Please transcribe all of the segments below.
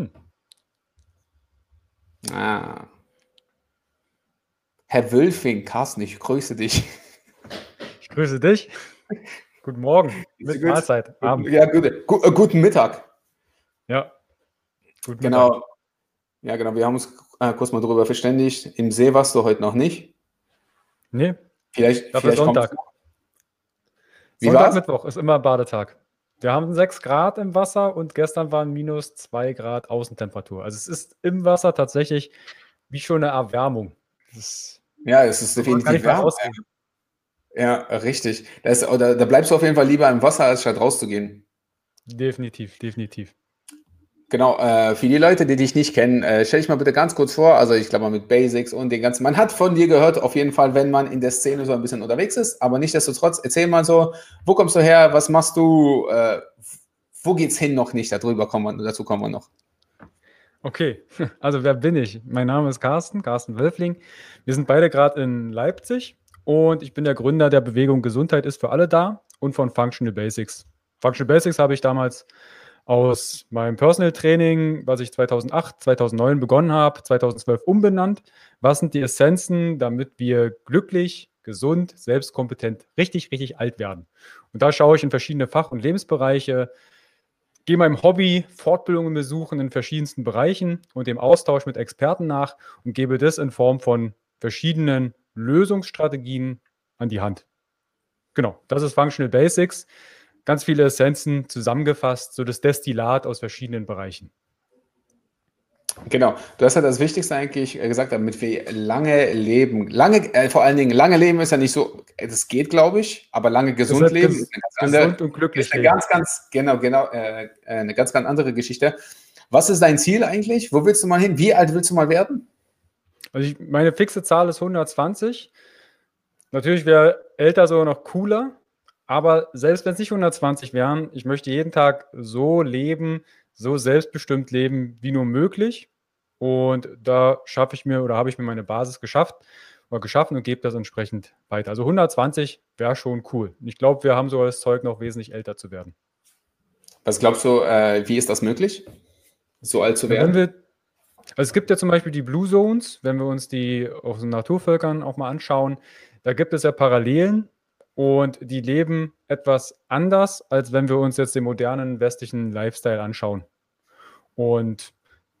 Hm. Ah. Herr Wölfing, Carsten, ich grüße dich. Ich grüße dich. Guten Morgen. Mit Mahlzeit. Abend. Ja, gute, gu äh, guten Mittag. Ja. Guten genau. Mittag. Ja, genau. Wir haben uns äh, kurz mal darüber verständigt. Im See warst du heute noch nicht. Nee. Vielleicht, Dafür vielleicht Sonntag. Wie Sonntag, war's? Mittwoch ist immer Badetag. Wir haben 6 Grad im Wasser und gestern waren minus 2 Grad Außentemperatur. Also es ist im Wasser tatsächlich wie schon eine Erwärmung. ja, es ist definitiv wärmer. Ja, richtig. Das, oder, da bleibst du auf jeden Fall lieber im Wasser, als statt rauszugehen. Definitiv, definitiv. Genau, äh, für die Leute, die dich nicht kennen, äh, stell dich mal bitte ganz kurz vor. Also ich glaube mit Basics und den ganzen. Man hat von dir gehört, auf jeden Fall, wenn man in der Szene so ein bisschen unterwegs ist. Aber nichtsdestotrotz, erzähl mal so, wo kommst du her, was machst du, äh, wo geht's hin noch nicht? Darüber kommen wir, dazu kommen wir noch. Okay, also wer bin ich? Mein Name ist Carsten, Carsten Wölfling. Wir sind beide gerade in Leipzig und ich bin der Gründer der Bewegung Gesundheit ist für alle da und von Functional Basics. Functional Basics habe ich damals aus meinem Personal Training, was ich 2008, 2009 begonnen habe, 2012 umbenannt. Was sind die Essenzen, damit wir glücklich, gesund, selbstkompetent, richtig, richtig alt werden? Und da schaue ich in verschiedene Fach- und Lebensbereiche, gehe meinem Hobby Fortbildungen besuchen in verschiedensten Bereichen und dem Austausch mit Experten nach und gebe das in Form von verschiedenen Lösungsstrategien an die Hand. Genau, das ist Functional Basics ganz viele Essenzen zusammengefasst, so das Destillat aus verschiedenen Bereichen. Genau, du hast ja das Wichtigste eigentlich gesagt, damit wir lange leben. Lange, äh, vor allen Dingen, lange leben ist ja nicht so, das geht, glaube ich, aber lange gesund das leben ist eine ganz andere, gesund und glücklich ist eine ganz, ganz, genau, genau, äh, äh, eine ganz, ganz andere Geschichte. Was ist dein Ziel eigentlich? Wo willst du mal hin? Wie alt willst du mal werden? Also ich, meine fixe Zahl ist 120. Natürlich wäre älter sogar noch cooler, aber selbst wenn es nicht 120 wären, ich möchte jeden Tag so leben, so selbstbestimmt leben wie nur möglich. Und da schaffe ich mir oder habe ich mir meine Basis geschafft oder geschaffen und gebe das entsprechend weiter. Also 120 wäre schon cool. Ich glaube, wir haben sogar das Zeug, noch wesentlich älter zu werden. Was glaubst du, äh, wie ist das möglich, so alt zu werden? Wir, also es gibt ja zum Beispiel die Blue Zones, wenn wir uns die aus den Naturvölkern auch mal anschauen. Da gibt es ja Parallelen und die leben etwas anders, als wenn wir uns jetzt den modernen westlichen Lifestyle anschauen. Und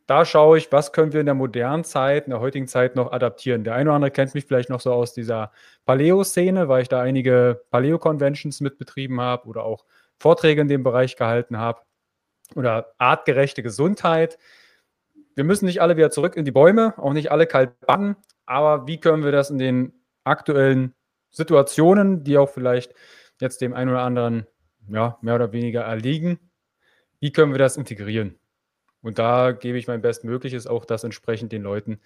da schaue ich, was können wir in der modernen Zeit, in der heutigen Zeit noch adaptieren. Der eine oder andere kennt mich vielleicht noch so aus dieser Paleo-Szene, weil ich da einige Paleo-Conventions mitbetrieben habe oder auch Vorträge in dem Bereich gehalten habe. Oder artgerechte Gesundheit. Wir müssen nicht alle wieder zurück in die Bäume, auch nicht alle kalt backen, aber wie können wir das in den aktuellen Situationen, die auch vielleicht jetzt dem einen oder anderen ja, mehr oder weniger erliegen. Wie können wir das integrieren? Und da gebe ich mein Bestmögliches, auch das entsprechend den Leuten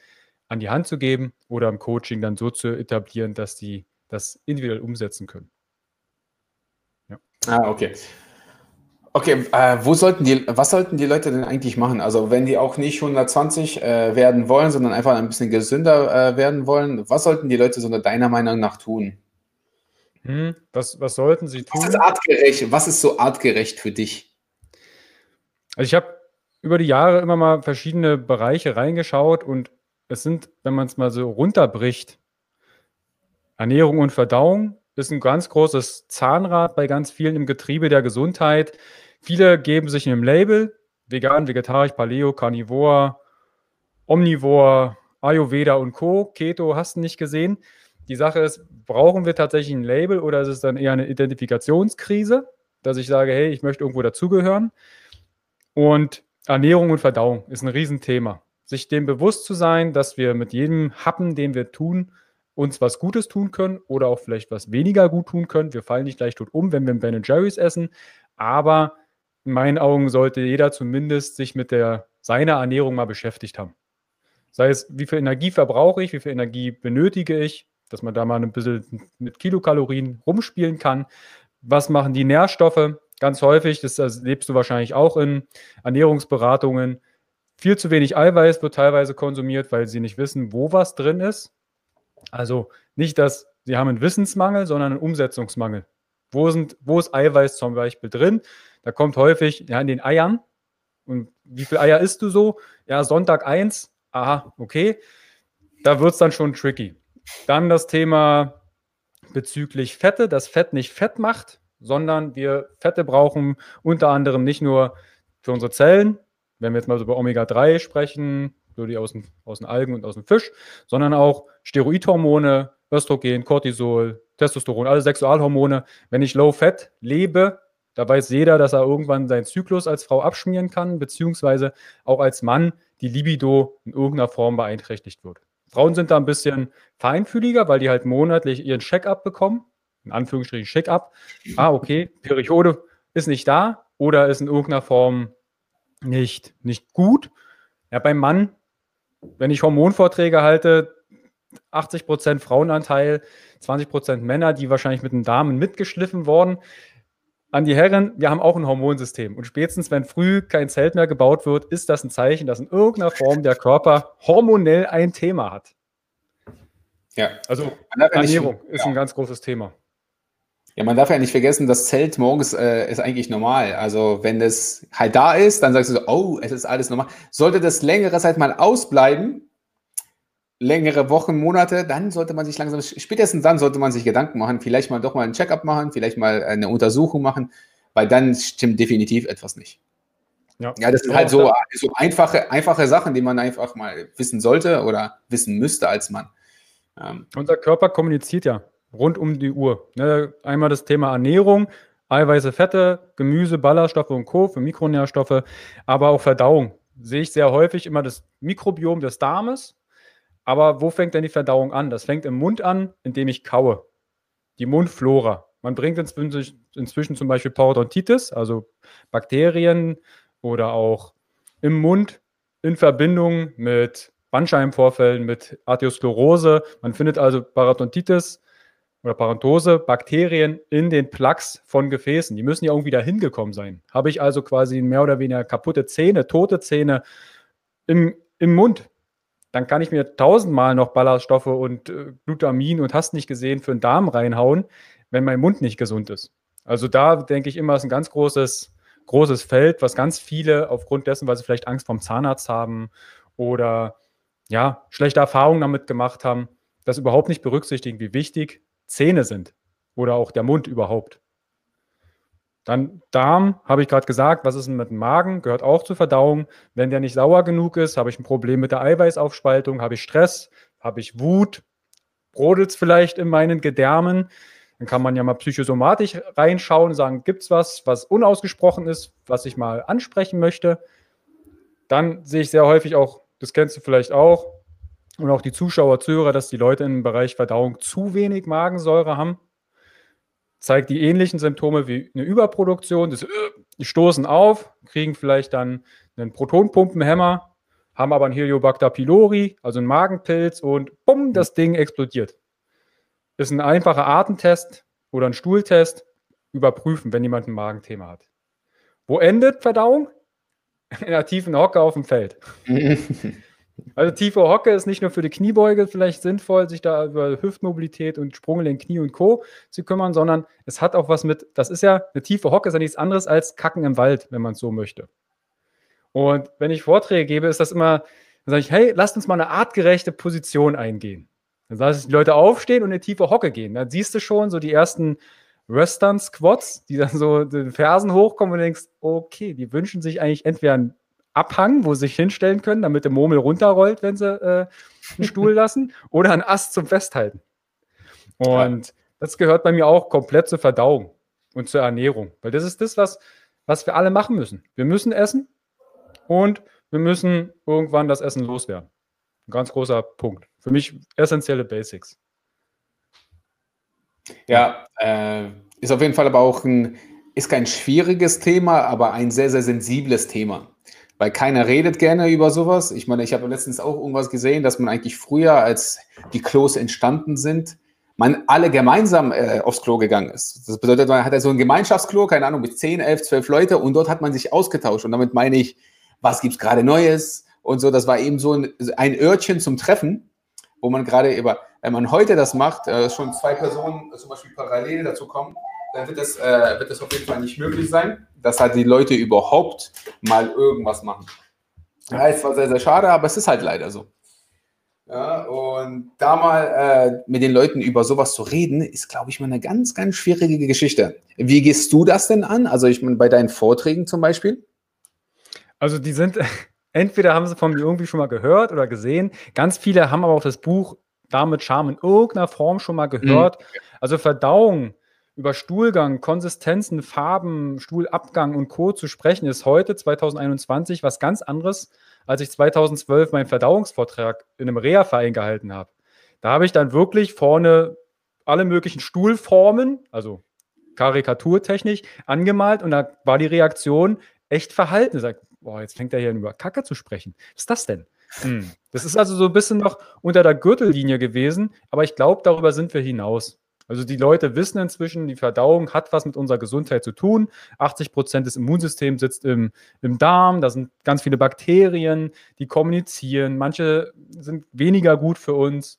an die Hand zu geben oder im Coaching dann so zu etablieren, dass die das individuell umsetzen können. Ja. Ah, okay. Okay, äh, wo sollten die, was sollten die Leute denn eigentlich machen? Also wenn die auch nicht 120 äh, werden wollen, sondern einfach ein bisschen gesünder äh, werden wollen, was sollten die Leute so deiner Meinung nach tun? Hm, was, was sollten sie tun? Was ist artgerecht? Was ist so artgerecht für dich? Also ich habe über die Jahre immer mal verschiedene Bereiche reingeschaut und es sind, wenn man es mal so runterbricht, Ernährung und Verdauung ist ein ganz großes Zahnrad bei ganz vielen im Getriebe der Gesundheit. Viele geben sich einem Label, vegan, vegetarisch, Paleo, Carnivore, Omnivore, Ayurveda und Co. Keto hast du nicht gesehen. Die Sache ist, brauchen wir tatsächlich ein Label oder ist es dann eher eine Identifikationskrise, dass ich sage, hey, ich möchte irgendwo dazugehören? Und Ernährung und Verdauung ist ein Riesenthema. Sich dem bewusst zu sein, dass wir mit jedem Happen, den wir tun, uns was Gutes tun können oder auch vielleicht was weniger gut tun können. Wir fallen nicht gleich tot um, wenn wir ein Ben Jerry's essen, aber in meinen Augen sollte jeder zumindest sich mit der, seiner Ernährung mal beschäftigt haben. Sei es, wie viel Energie verbrauche ich, wie viel Energie benötige ich, dass man da mal ein bisschen mit Kilokalorien rumspielen kann. Was machen die Nährstoffe? Ganz häufig, das erlebst du wahrscheinlich auch in Ernährungsberatungen, viel zu wenig Eiweiß wird teilweise konsumiert, weil sie nicht wissen, wo was drin ist. Also nicht, dass sie haben einen Wissensmangel, sondern einen Umsetzungsmangel. Wo, sind, wo ist Eiweiß zum Beispiel drin? Da kommt häufig ja, in den Eiern und wie viele Eier isst du so? Ja, Sonntag eins. Aha, okay. Da wird es dann schon tricky. Dann das Thema bezüglich Fette, dass Fett nicht Fett macht, sondern wir Fette brauchen unter anderem nicht nur für unsere Zellen, wenn wir jetzt mal so über Omega-3 sprechen, so die aus den, aus den Algen und aus dem Fisch, sondern auch Steroidhormone, Östrogen, Cortisol, Testosteron, alle Sexualhormone. Wenn ich low-fat lebe, da weiß jeder, dass er irgendwann seinen Zyklus als Frau abschmieren kann, beziehungsweise auch als Mann die Libido in irgendeiner Form beeinträchtigt wird. Frauen sind da ein bisschen feinfühliger, weil die halt monatlich ihren Check-up bekommen. In Anführungsstrichen Check-up. Ah, okay, Periode ist nicht da oder ist in irgendeiner Form nicht, nicht gut. Ja, beim Mann, wenn ich Hormonvorträge halte, 80% Frauenanteil, 20% Männer, die wahrscheinlich mit den Damen mitgeschliffen worden an die Herren, wir haben auch ein Hormonsystem. Und spätestens, wenn früh kein Zelt mehr gebaut wird, ist das ein Zeichen, dass in irgendeiner Form der Körper hormonell ein Thema hat. Ja. Also Ernährung nicht, ist ja. ein ganz großes Thema. Ja, man darf ja nicht vergessen, das Zelt morgens äh, ist eigentlich normal. Also wenn das halt da ist, dann sagst du so, oh, es ist alles normal. Sollte das längere Zeit mal ausbleiben, längere Wochen, Monate, dann sollte man sich langsam, spätestens dann sollte man sich Gedanken machen, vielleicht mal doch mal einen Checkup machen, vielleicht mal eine Untersuchung machen, weil dann stimmt definitiv etwas nicht. Ja, ja das sind halt so, so einfache, einfache Sachen, die man einfach mal wissen sollte oder wissen müsste als Mann. Ähm. Unser Körper kommuniziert ja rund um die Uhr. Ne, einmal das Thema Ernährung, Eiweiße, Fette, Gemüse, Ballaststoffe und Co. für Mikronährstoffe, aber auch Verdauung. Sehe ich sehr häufig immer das Mikrobiom des Darmes, aber wo fängt denn die Verdauung an? Das fängt im Mund an, indem ich kaue. Die Mundflora. Man bringt inzwischen, zum Beispiel Parodontitis, also Bakterien oder auch im Mund in Verbindung mit Bandscheibenvorfällen, mit Arteriosklerose. Man findet also Parodontitis oder Parodontose, Bakterien in den Plaques von Gefäßen. Die müssen ja irgendwie da hingekommen sein. Habe ich also quasi mehr oder weniger kaputte Zähne, tote Zähne im, im Mund, dann kann ich mir tausendmal noch Ballaststoffe und äh, Glutamin und hast nicht gesehen für den Darm reinhauen, wenn mein Mund nicht gesund ist. Also da denke ich immer, ist ein ganz großes, großes Feld, was ganz viele aufgrund dessen, weil sie vielleicht Angst vom Zahnarzt haben oder ja, schlechte Erfahrungen damit gemacht haben, das überhaupt nicht berücksichtigen, wie wichtig Zähne sind oder auch der Mund überhaupt. Dann Darm, habe ich gerade gesagt, was ist denn mit dem Magen? Gehört auch zur Verdauung. Wenn der nicht sauer genug ist, habe ich ein Problem mit der Eiweißaufspaltung, habe ich Stress, habe ich Wut, brodelt es vielleicht in meinen Gedärmen. Dann kann man ja mal psychosomatisch reinschauen sagen, gibt es was, was unausgesprochen ist, was ich mal ansprechen möchte. Dann sehe ich sehr häufig auch, das kennst du vielleicht auch, und auch die Zuschauer, Zuhörer, dass die Leute im Bereich Verdauung zu wenig Magensäure haben zeigt die ähnlichen Symptome wie eine Überproduktion. Das, äh, die stoßen auf, kriegen vielleicht dann einen Protonpumpenhemmer, haben aber einen Heliobacter pylori, also einen Magenpilz und bumm, das Ding explodiert. Ist ein einfacher Atemtest oder ein Stuhltest. Überprüfen, wenn jemand ein Magenthema hat. Wo endet Verdauung? In einer tiefen Hocke auf dem Feld. Also tiefe Hocke ist nicht nur für die Kniebeuge vielleicht sinnvoll, sich da über Hüftmobilität und Sprung in den Knie und Co. zu kümmern, sondern es hat auch was mit, das ist ja, eine tiefe Hocke ist ja nichts anderes als Kacken im Wald, wenn man es so möchte. Und wenn ich Vorträge gebe, ist das immer, dann sage ich, hey, lasst uns mal eine artgerechte Position eingehen. Dann sage ich, die Leute aufstehen und in eine tiefe Hocke gehen. Dann siehst du schon so die ersten Western Squats, die dann so den Fersen hochkommen und denkst, okay, die wünschen sich eigentlich entweder ein Abhang, wo sie sich hinstellen können, damit der Murmel runterrollt, wenn sie äh, einen Stuhl lassen, oder ein Ast zum Festhalten. Und ja. das gehört bei mir auch komplett zur Verdauung und zur Ernährung, weil das ist das, was, was wir alle machen müssen. Wir müssen essen und wir müssen irgendwann das Essen loswerden. Ein ganz großer Punkt. Für mich essentielle Basics. Ja, äh, ist auf jeden Fall aber auch ein, ist kein schwieriges Thema, aber ein sehr, sehr sensibles Thema weil keiner redet gerne über sowas. Ich meine, ich habe letztens auch irgendwas gesehen, dass man eigentlich früher, als die Klos entstanden sind, man alle gemeinsam äh, aufs Klo gegangen ist. Das bedeutet, man hat so ein Gemeinschaftsklo, keine Ahnung, mit 10, 11, 12 Leute und dort hat man sich ausgetauscht. Und damit meine ich, was gibt es gerade Neues und so. Das war eben so ein, ein Örtchen zum Treffen, wo man gerade über, wenn man heute das macht, äh, schon zwei Personen zum Beispiel parallel dazu kommen, dann wird das, äh, wird das auf jeden Fall nicht möglich sein, dass halt die Leute überhaupt mal irgendwas machen. Ja, es war sehr, sehr schade, aber es ist halt leider so. Ja, und da mal äh, mit den Leuten über sowas zu reden, ist, glaube ich, mal eine ganz, ganz schwierige Geschichte. Wie gehst du das denn an? Also, ich meine, bei deinen Vorträgen zum Beispiel? Also, die sind, entweder haben sie von mir irgendwie schon mal gehört oder gesehen. Ganz viele haben aber auch das Buch damit Charme in irgendeiner Form schon mal gehört. Mhm. Also, Verdauung über Stuhlgang, Konsistenzen, Farben, Stuhlabgang und Co. zu sprechen, ist heute 2021 was ganz anderes als ich 2012 meinen Verdauungsvortrag in einem Reha-Verein gehalten habe. Da habe ich dann wirklich vorne alle möglichen Stuhlformen, also karikaturtechnisch, angemalt und da war die Reaktion echt verhalten. Sagt, boah, jetzt fängt er hier über Kacke zu sprechen. Was ist das denn? Hm. Das ist also so ein bisschen noch unter der Gürtellinie gewesen, aber ich glaube, darüber sind wir hinaus. Also die Leute wissen inzwischen, die Verdauung hat was mit unserer Gesundheit zu tun. 80 Prozent des Immunsystems sitzt im, im Darm, da sind ganz viele Bakterien, die kommunizieren. Manche sind weniger gut für uns.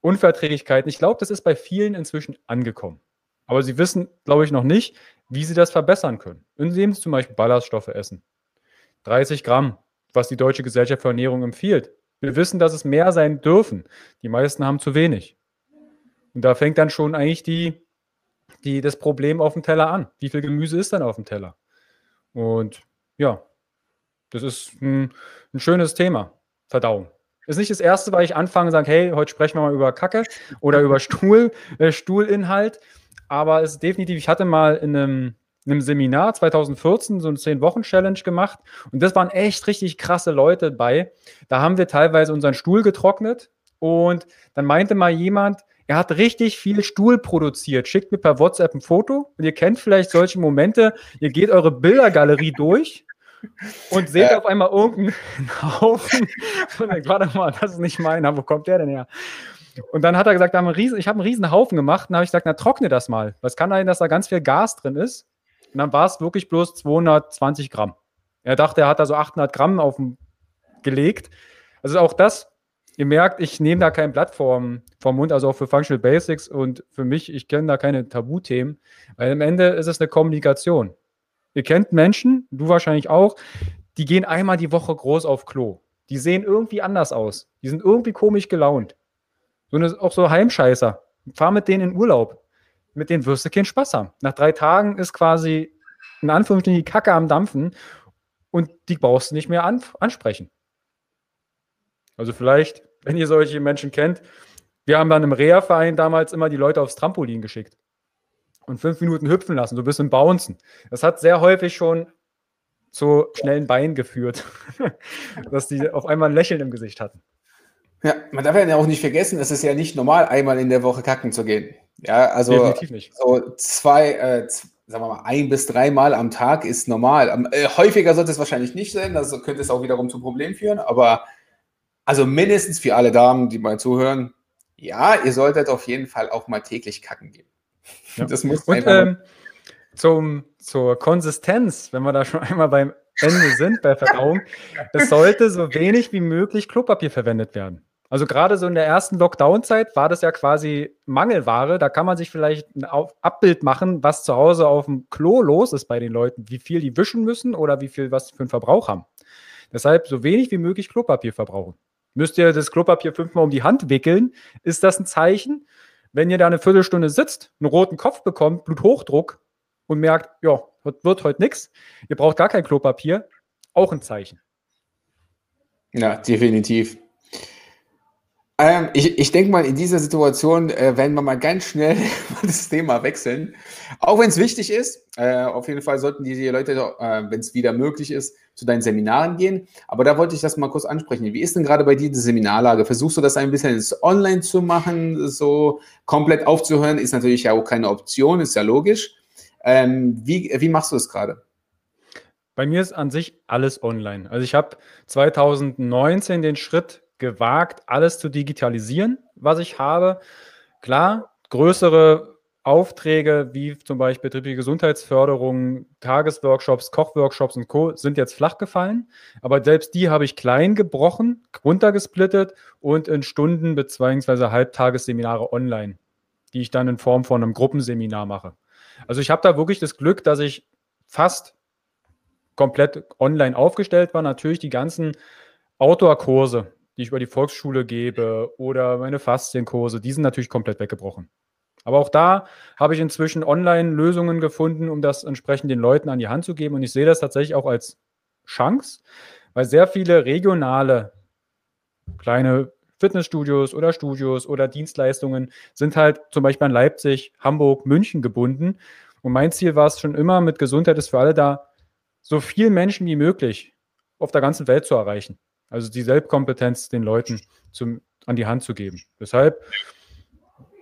Unverträglichkeiten. Ich glaube, das ist bei vielen inzwischen angekommen. Aber sie wissen, glaube ich, noch nicht, wie sie das verbessern können. Indem sie zum Beispiel Ballaststoffe essen. 30 Gramm, was die Deutsche Gesellschaft für Ernährung empfiehlt. Wir wissen, dass es mehr sein dürfen. Die meisten haben zu wenig. Und da fängt dann schon eigentlich die, die, das Problem auf dem Teller an. Wie viel Gemüse ist dann auf dem Teller? Und ja, das ist ein, ein schönes Thema. Verdauung. Ist nicht das erste, weil ich anfange und sage, hey, heute sprechen wir mal über Kacke oder über Stuhl, äh, Stuhlinhalt. Aber es ist definitiv, ich hatte mal in einem, in einem Seminar 2014 so eine 10-Wochen-Challenge gemacht und das waren echt richtig krasse Leute bei. Da haben wir teilweise unseren Stuhl getrocknet und dann meinte mal jemand, er hat richtig viel Stuhl produziert. Schickt mir per WhatsApp ein Foto. Und ihr kennt vielleicht solche Momente. Ihr geht eure Bildergalerie durch und seht äh. auf einmal irgendeinen Haufen. Und warte mal, das ist nicht meiner. Wo kommt der denn her? Und dann hat er gesagt, ich habe einen riesen Haufen gemacht. Und dann habe ich gesagt, na trockne das mal. Was kann sein, dass da ganz viel Gas drin ist? Und dann war es wirklich bloß 220 Gramm. Er dachte, er hat da so 800 Gramm auf dem gelegt. Also auch das ihr merkt, ich nehme da kein Blatt vom, vom Mund, also auch für Functional Basics und für mich, ich kenne da keine Tabuthemen, weil am Ende ist es eine Kommunikation. Ihr kennt Menschen, du wahrscheinlich auch, die gehen einmal die Woche groß auf Klo. Die sehen irgendwie anders aus. Die sind irgendwie komisch gelaunt. So eine, auch so Heimscheißer. Fahr mit denen in Urlaub. Mit denen wirst du keinen Spaß haben. Nach drei Tagen ist quasi in Anführungsstrichen die Kacke am Dampfen und die brauchst du nicht mehr an, ansprechen. Also vielleicht, wenn ihr solche Menschen kennt, wir haben dann im Reha-Verein damals immer die Leute aufs Trampolin geschickt und fünf Minuten hüpfen lassen, so ein bisschen bouncen. Das hat sehr häufig schon zu schnellen Beinen geführt, dass die auf einmal ein Lächeln im Gesicht hatten. Ja, man darf ja auch nicht vergessen, es ist ja nicht normal, einmal in der Woche kacken zu gehen. Ja, also Definitiv nicht. so zwei, äh, sagen wir mal, ein bis dreimal am Tag ist normal. Äh, häufiger sollte es wahrscheinlich nicht sein, das könnte es auch wiederum zu Problemen führen, aber also mindestens für alle Damen, die mal zuhören, ja, ihr solltet auf jeden Fall auch mal täglich kacken gehen. Ja. Das muss Und ähm, zum, zur Konsistenz, wenn wir da schon einmal beim Ende sind, bei Verdauung, es sollte so wenig wie möglich Klopapier verwendet werden. Also gerade so in der ersten Lockdown-Zeit war das ja quasi Mangelware. Da kann man sich vielleicht ein Abbild machen, was zu Hause auf dem Klo los ist bei den Leuten, wie viel die wischen müssen oder wie viel was für einen Verbrauch haben. Deshalb so wenig wie möglich Klopapier verbrauchen. Müsst ihr das Klopapier fünfmal um die Hand wickeln, ist das ein Zeichen. Wenn ihr da eine Viertelstunde sitzt, einen roten Kopf bekommt, Bluthochdruck und merkt, ja, wird heute nichts, ihr braucht gar kein Klopapier, auch ein Zeichen. Ja, definitiv. Ähm, ich ich denke mal, in dieser Situation äh, werden wir mal ganz schnell das Thema wechseln. Auch wenn es wichtig ist, äh, auf jeden Fall sollten die, die Leute, äh, wenn es wieder möglich ist, zu deinen Seminaren gehen. Aber da wollte ich das mal kurz ansprechen. Wie ist denn gerade bei dir die Seminarlage? Versuchst du das ein bisschen online zu machen, so komplett aufzuhören? Ist natürlich ja auch keine Option, ist ja logisch. Ähm, wie, wie machst du das gerade? Bei mir ist an sich alles online. Also ich habe 2019 den Schritt gewagt, alles zu digitalisieren, was ich habe. Klar, größere Aufträge wie zum Beispiel betriebliche Gesundheitsförderung, Tagesworkshops, Kochworkshops und Co. sind jetzt flach gefallen. Aber selbst die habe ich klein gebrochen, runtergesplittet und in Stunden- bzw. Halbtagesseminare online, die ich dann in Form von einem Gruppenseminar mache. Also ich habe da wirklich das Glück, dass ich fast komplett online aufgestellt war, natürlich die ganzen Outdoor-Kurse, die ich über die Volksschule gebe oder meine Faszienkurse, die sind natürlich komplett weggebrochen. Aber auch da habe ich inzwischen Online-Lösungen gefunden, um das entsprechend den Leuten an die Hand zu geben. Und ich sehe das tatsächlich auch als Chance, weil sehr viele regionale kleine Fitnessstudios oder Studios oder Dienstleistungen sind halt zum Beispiel an Leipzig, Hamburg, München gebunden. Und mein Ziel war es schon immer, mit Gesundheit ist für alle da, so viel Menschen wie möglich auf der ganzen Welt zu erreichen. Also die Selbstkompetenz den Leuten zum, an die Hand zu geben. Deshalb,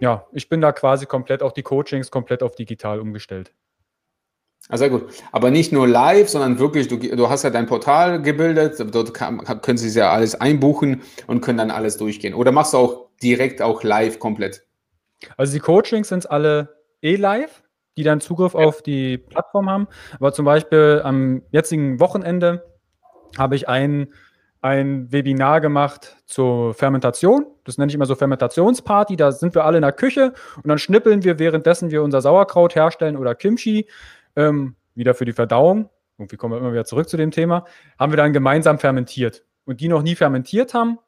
ja, ich bin da quasi komplett auch die Coachings komplett auf digital umgestellt. Ah, sehr gut. Aber nicht nur live, sondern wirklich, du, du hast ja dein Portal gebildet, dort kann, können Sie ja alles einbuchen und können dann alles durchgehen. Oder machst du auch direkt auch live komplett? Also die Coachings sind alle eh live, die dann Zugriff ja. auf die Plattform haben. Aber zum Beispiel am jetzigen Wochenende habe ich ein, ein Webinar gemacht zur Fermentation. Das nenne ich immer so Fermentationsparty. Da sind wir alle in der Küche und dann schnippeln wir, währenddessen wir unser Sauerkraut herstellen oder Kimchi ähm, wieder für die Verdauung, irgendwie kommen wir immer wieder zurück zu dem Thema, haben wir dann gemeinsam fermentiert. Und die noch nie fermentiert haben,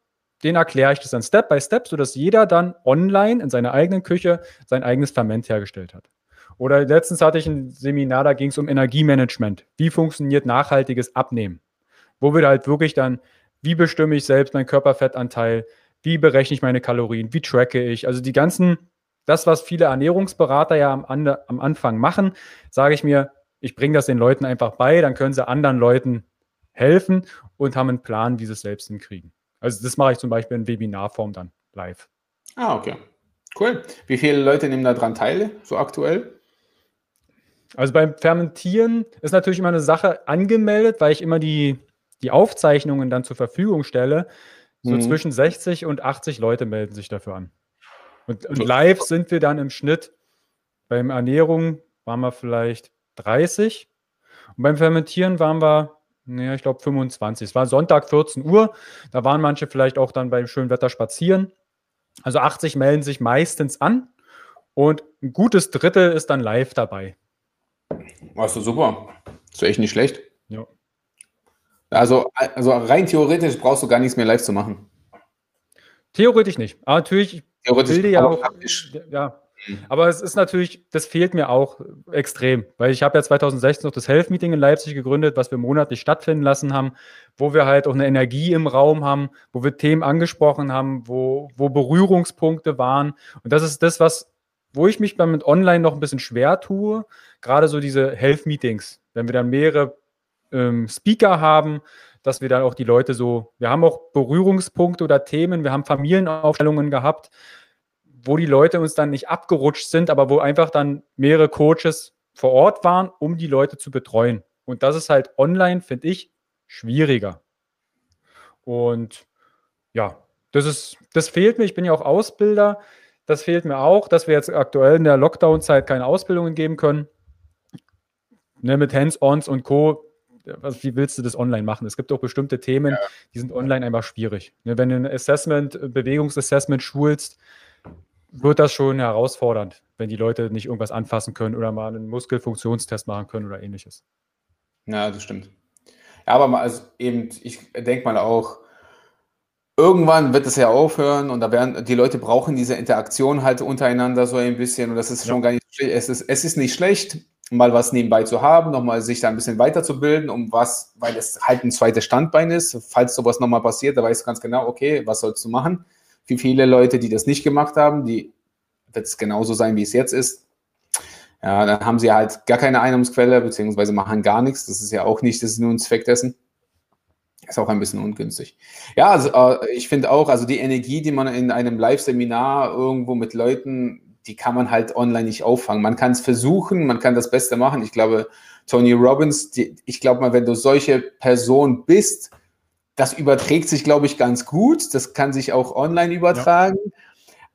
den erkläre ich das dann Step by Step, sodass jeder dann online in seiner eigenen Küche sein eigenes Ferment hergestellt hat. Oder letztens hatte ich ein Seminar, da ging es um Energiemanagement. Wie funktioniert nachhaltiges Abnehmen? Wo wir halt wirklich dann, wie bestimme ich selbst meinen Körperfettanteil? Wie berechne ich meine Kalorien? Wie tracke ich? Also die ganzen das, was viele Ernährungsberater ja am, am Anfang machen, sage ich mir, ich bringe das den Leuten einfach bei, dann können sie anderen Leuten helfen und haben einen Plan, wie sie es selbst hinkriegen. Also das mache ich zum Beispiel in Webinarform dann live. Ah, okay. Cool. Wie viele Leute nehmen daran teil, so aktuell? Also beim Fermentieren ist natürlich immer eine Sache angemeldet, weil ich immer die, die Aufzeichnungen dann zur Verfügung stelle. So mhm. zwischen 60 und 80 Leute melden sich dafür an. Und, und live sind wir dann im Schnitt, beim Ernährung waren wir vielleicht 30 und beim Fermentieren waren wir, naja, ich glaube 25. Es war Sonntag 14 Uhr, da waren manche vielleicht auch dann beim schönen Wetter spazieren. Also 80 melden sich meistens an und ein gutes Drittel ist dann live dabei. Warst du super. Ist echt nicht schlecht. Ja. Also, also rein theoretisch brauchst du gar nichts mehr live zu machen. Theoretisch nicht. Aber natürlich Theoretisch bilde ja auch. Ja. Mhm. Aber es ist natürlich, das fehlt mir auch extrem, weil ich habe ja 2016 noch das Health Meeting in Leipzig gegründet, was wir monatlich stattfinden lassen haben, wo wir halt auch eine Energie im Raum haben, wo wir Themen angesprochen haben, wo, wo Berührungspunkte waren. Und das ist das, was, wo ich mich mit online noch ein bisschen schwer tue, gerade so diese Health Meetings, wenn wir dann mehrere ähm, Speaker haben, dass wir dann auch die Leute so, wir haben auch Berührungspunkte oder Themen, wir haben Familienaufstellungen gehabt, wo die Leute uns dann nicht abgerutscht sind, aber wo einfach dann mehrere Coaches vor Ort waren, um die Leute zu betreuen. Und das ist halt online, finde ich, schwieriger. Und ja, das ist, das fehlt mir. Ich bin ja auch Ausbilder. Das fehlt mir auch, dass wir jetzt aktuell in der Lockdown-Zeit keine Ausbildungen geben können. Ne, mit Hands-ons und Co was, wie willst du das online machen? Es gibt auch bestimmte Themen, ja. die sind online einfach schwierig. Ne, wenn du ein Assessment, Bewegungsassessment schulst, wird das schon herausfordernd, wenn die Leute nicht irgendwas anfassen können oder mal einen Muskelfunktionstest machen können oder ähnliches. Ja, das stimmt. Ja, aber also eben, ich denke mal auch, irgendwann wird es ja aufhören und da werden die Leute brauchen diese Interaktion halt untereinander so ein bisschen und das ist schon ja. gar nicht schlecht. Es ist, es ist nicht schlecht, mal was nebenbei zu haben, nochmal sich da ein bisschen weiterzubilden, um was, weil es halt ein zweites Standbein ist. Falls sowas nochmal passiert, da weißt du ganz genau, okay, was sollst du machen? Für viele Leute, die das nicht gemacht haben, die wird es genauso sein, wie es jetzt ist. Ja, dann haben sie halt gar keine Einnahmensquelle, beziehungsweise machen gar nichts. Das ist ja auch nicht, das ist nur ein Zweck dessen. Ist auch ein bisschen ungünstig. Ja, also äh, ich finde auch, also die Energie, die man in einem Live-Seminar irgendwo mit Leuten die kann man halt online nicht auffangen. Man kann es versuchen, man kann das Beste machen. Ich glaube, Tony Robbins, die, ich glaube mal, wenn du solche Person bist, das überträgt sich, glaube ich, ganz gut. Das kann sich auch online übertragen. Ja.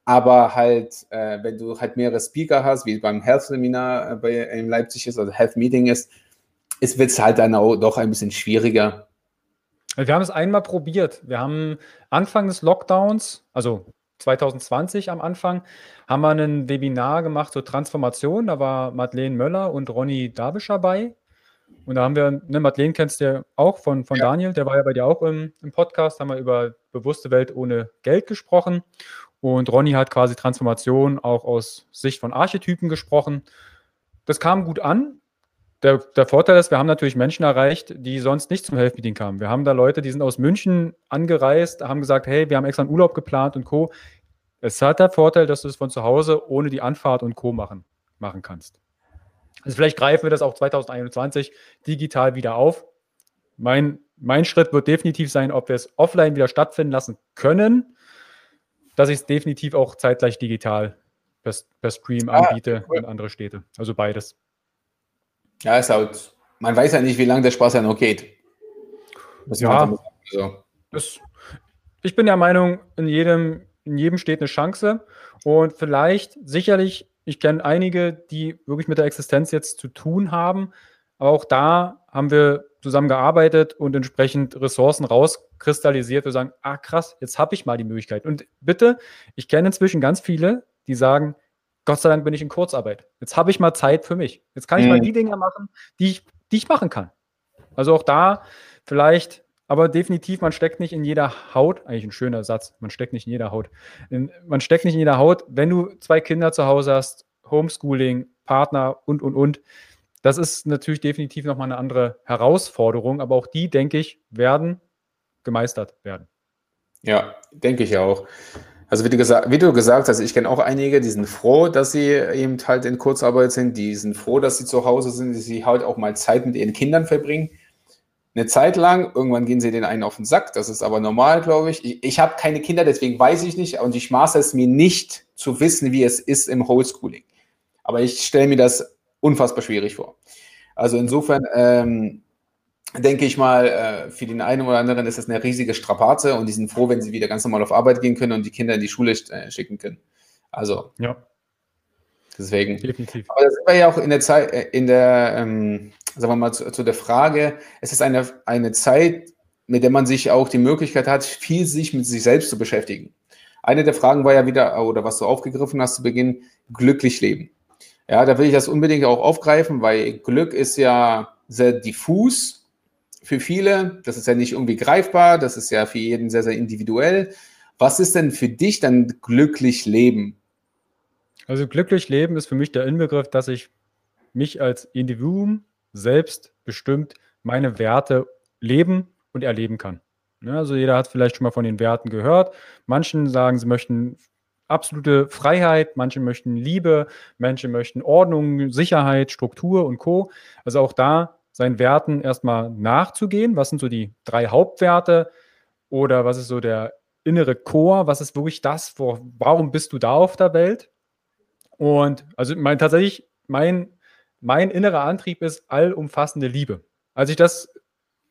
Aber halt, äh, wenn du halt mehrere Speaker hast, wie beim Health-Seminar äh, bei, in Leipzig ist, also Health-Meeting ist, es wird halt dann auch doch ein bisschen schwieriger. Wir haben es einmal probiert. Wir haben Anfang des Lockdowns, also 2020 am Anfang, haben wir ein Webinar gemacht zur Transformation. Da war Madeleine Möller und Ronny Dabischer bei. Und da haben wir, ne, Madeleine kennst du ja auch von, von ja. Daniel, der war ja bei dir auch im, im Podcast, haben wir über bewusste Welt ohne Geld gesprochen. Und Ronny hat quasi Transformation auch aus Sicht von Archetypen gesprochen. Das kam gut an. Der, der, Vorteil ist, wir haben natürlich Menschen erreicht, die sonst nicht zum Helfmeeting kamen. Wir haben da Leute, die sind aus München angereist, haben gesagt, hey, wir haben extra einen Urlaub geplant und Co. Es hat der Vorteil, dass du es von zu Hause ohne die Anfahrt und Co. machen, machen kannst. Also vielleicht greifen wir das auch 2021 digital wieder auf. Mein, mein Schritt wird definitiv sein, ob wir es offline wieder stattfinden lassen können, dass ich es definitiv auch zeitgleich digital per, per Stream ah, anbiete cool. in andere Städte. Also beides. Ja, ist halt, man weiß ja nicht, wie lange der Spaß ja noch geht. Das ja, also. das, ich bin der Meinung, in jedem, in jedem steht eine Chance und vielleicht sicherlich ich kenne einige, die wirklich mit der Existenz jetzt zu tun haben. Aber auch da haben wir zusammen gearbeitet und entsprechend Ressourcen rauskristallisiert. Wir sagen, ah krass, jetzt habe ich mal die Möglichkeit. Und bitte, ich kenne inzwischen ganz viele, die sagen, Gott sei Dank bin ich in Kurzarbeit. Jetzt habe ich mal Zeit für mich. Jetzt kann ich mhm. mal die Dinge machen, die ich, die ich machen kann. Also auch da vielleicht aber definitiv, man steckt nicht in jeder Haut, eigentlich ein schöner Satz, man steckt nicht in jeder Haut. In, man steckt nicht in jeder Haut, wenn du zwei Kinder zu Hause hast, Homeschooling, Partner und, und, und. Das ist natürlich definitiv nochmal eine andere Herausforderung, aber auch die, denke ich, werden gemeistert werden. Ja, denke ich auch. Also wie du, gesagt, wie du gesagt hast, ich kenne auch einige, die sind froh, dass sie eben halt in Kurzarbeit sind, die sind froh, dass sie zu Hause sind, die sie halt auch mal Zeit mit ihren Kindern verbringen eine Zeit lang. Irgendwann gehen sie den einen auf den Sack. Das ist aber normal, glaube ich. Ich, ich habe keine Kinder, deswegen weiß ich nicht. Und ich maße es mir nicht zu wissen, wie es ist im Homeschooling. Aber ich stelle mir das unfassbar schwierig vor. Also insofern ähm, denke ich mal, äh, für den einen oder anderen ist das eine riesige Strapaze und die sind froh, wenn sie wieder ganz normal auf Arbeit gehen können und die Kinder in die Schule äh, schicken können. Also ja. deswegen. Definitiv. Aber das sind wir ja auch in der Zeit, äh, in der ähm, sagen wir mal, zu, zu der Frage, es ist eine, eine Zeit, mit der man sich auch die Möglichkeit hat, viel sich mit sich selbst zu beschäftigen. Eine der Fragen war ja wieder, oder was du aufgegriffen hast zu Beginn, glücklich leben. Ja, da will ich das unbedingt auch aufgreifen, weil Glück ist ja sehr diffus für viele. Das ist ja nicht irgendwie greifbar. Das ist ja für jeden sehr, sehr individuell. Was ist denn für dich dann glücklich leben? Also glücklich leben ist für mich der Inbegriff, dass ich mich als Individuum selbstbestimmt meine Werte leben und erleben kann. Ne, also jeder hat vielleicht schon mal von den Werten gehört. Manchen sagen, sie möchten absolute Freiheit, manche möchten Liebe, manche möchten Ordnung, Sicherheit, Struktur und Co. Also auch da seinen Werten erstmal nachzugehen. Was sind so die drei Hauptwerte oder was ist so der innere Chor? Was ist wirklich das, wo, warum bist du da auf der Welt? Und also mein, tatsächlich, mein mein innerer Antrieb ist allumfassende Liebe. Als ich das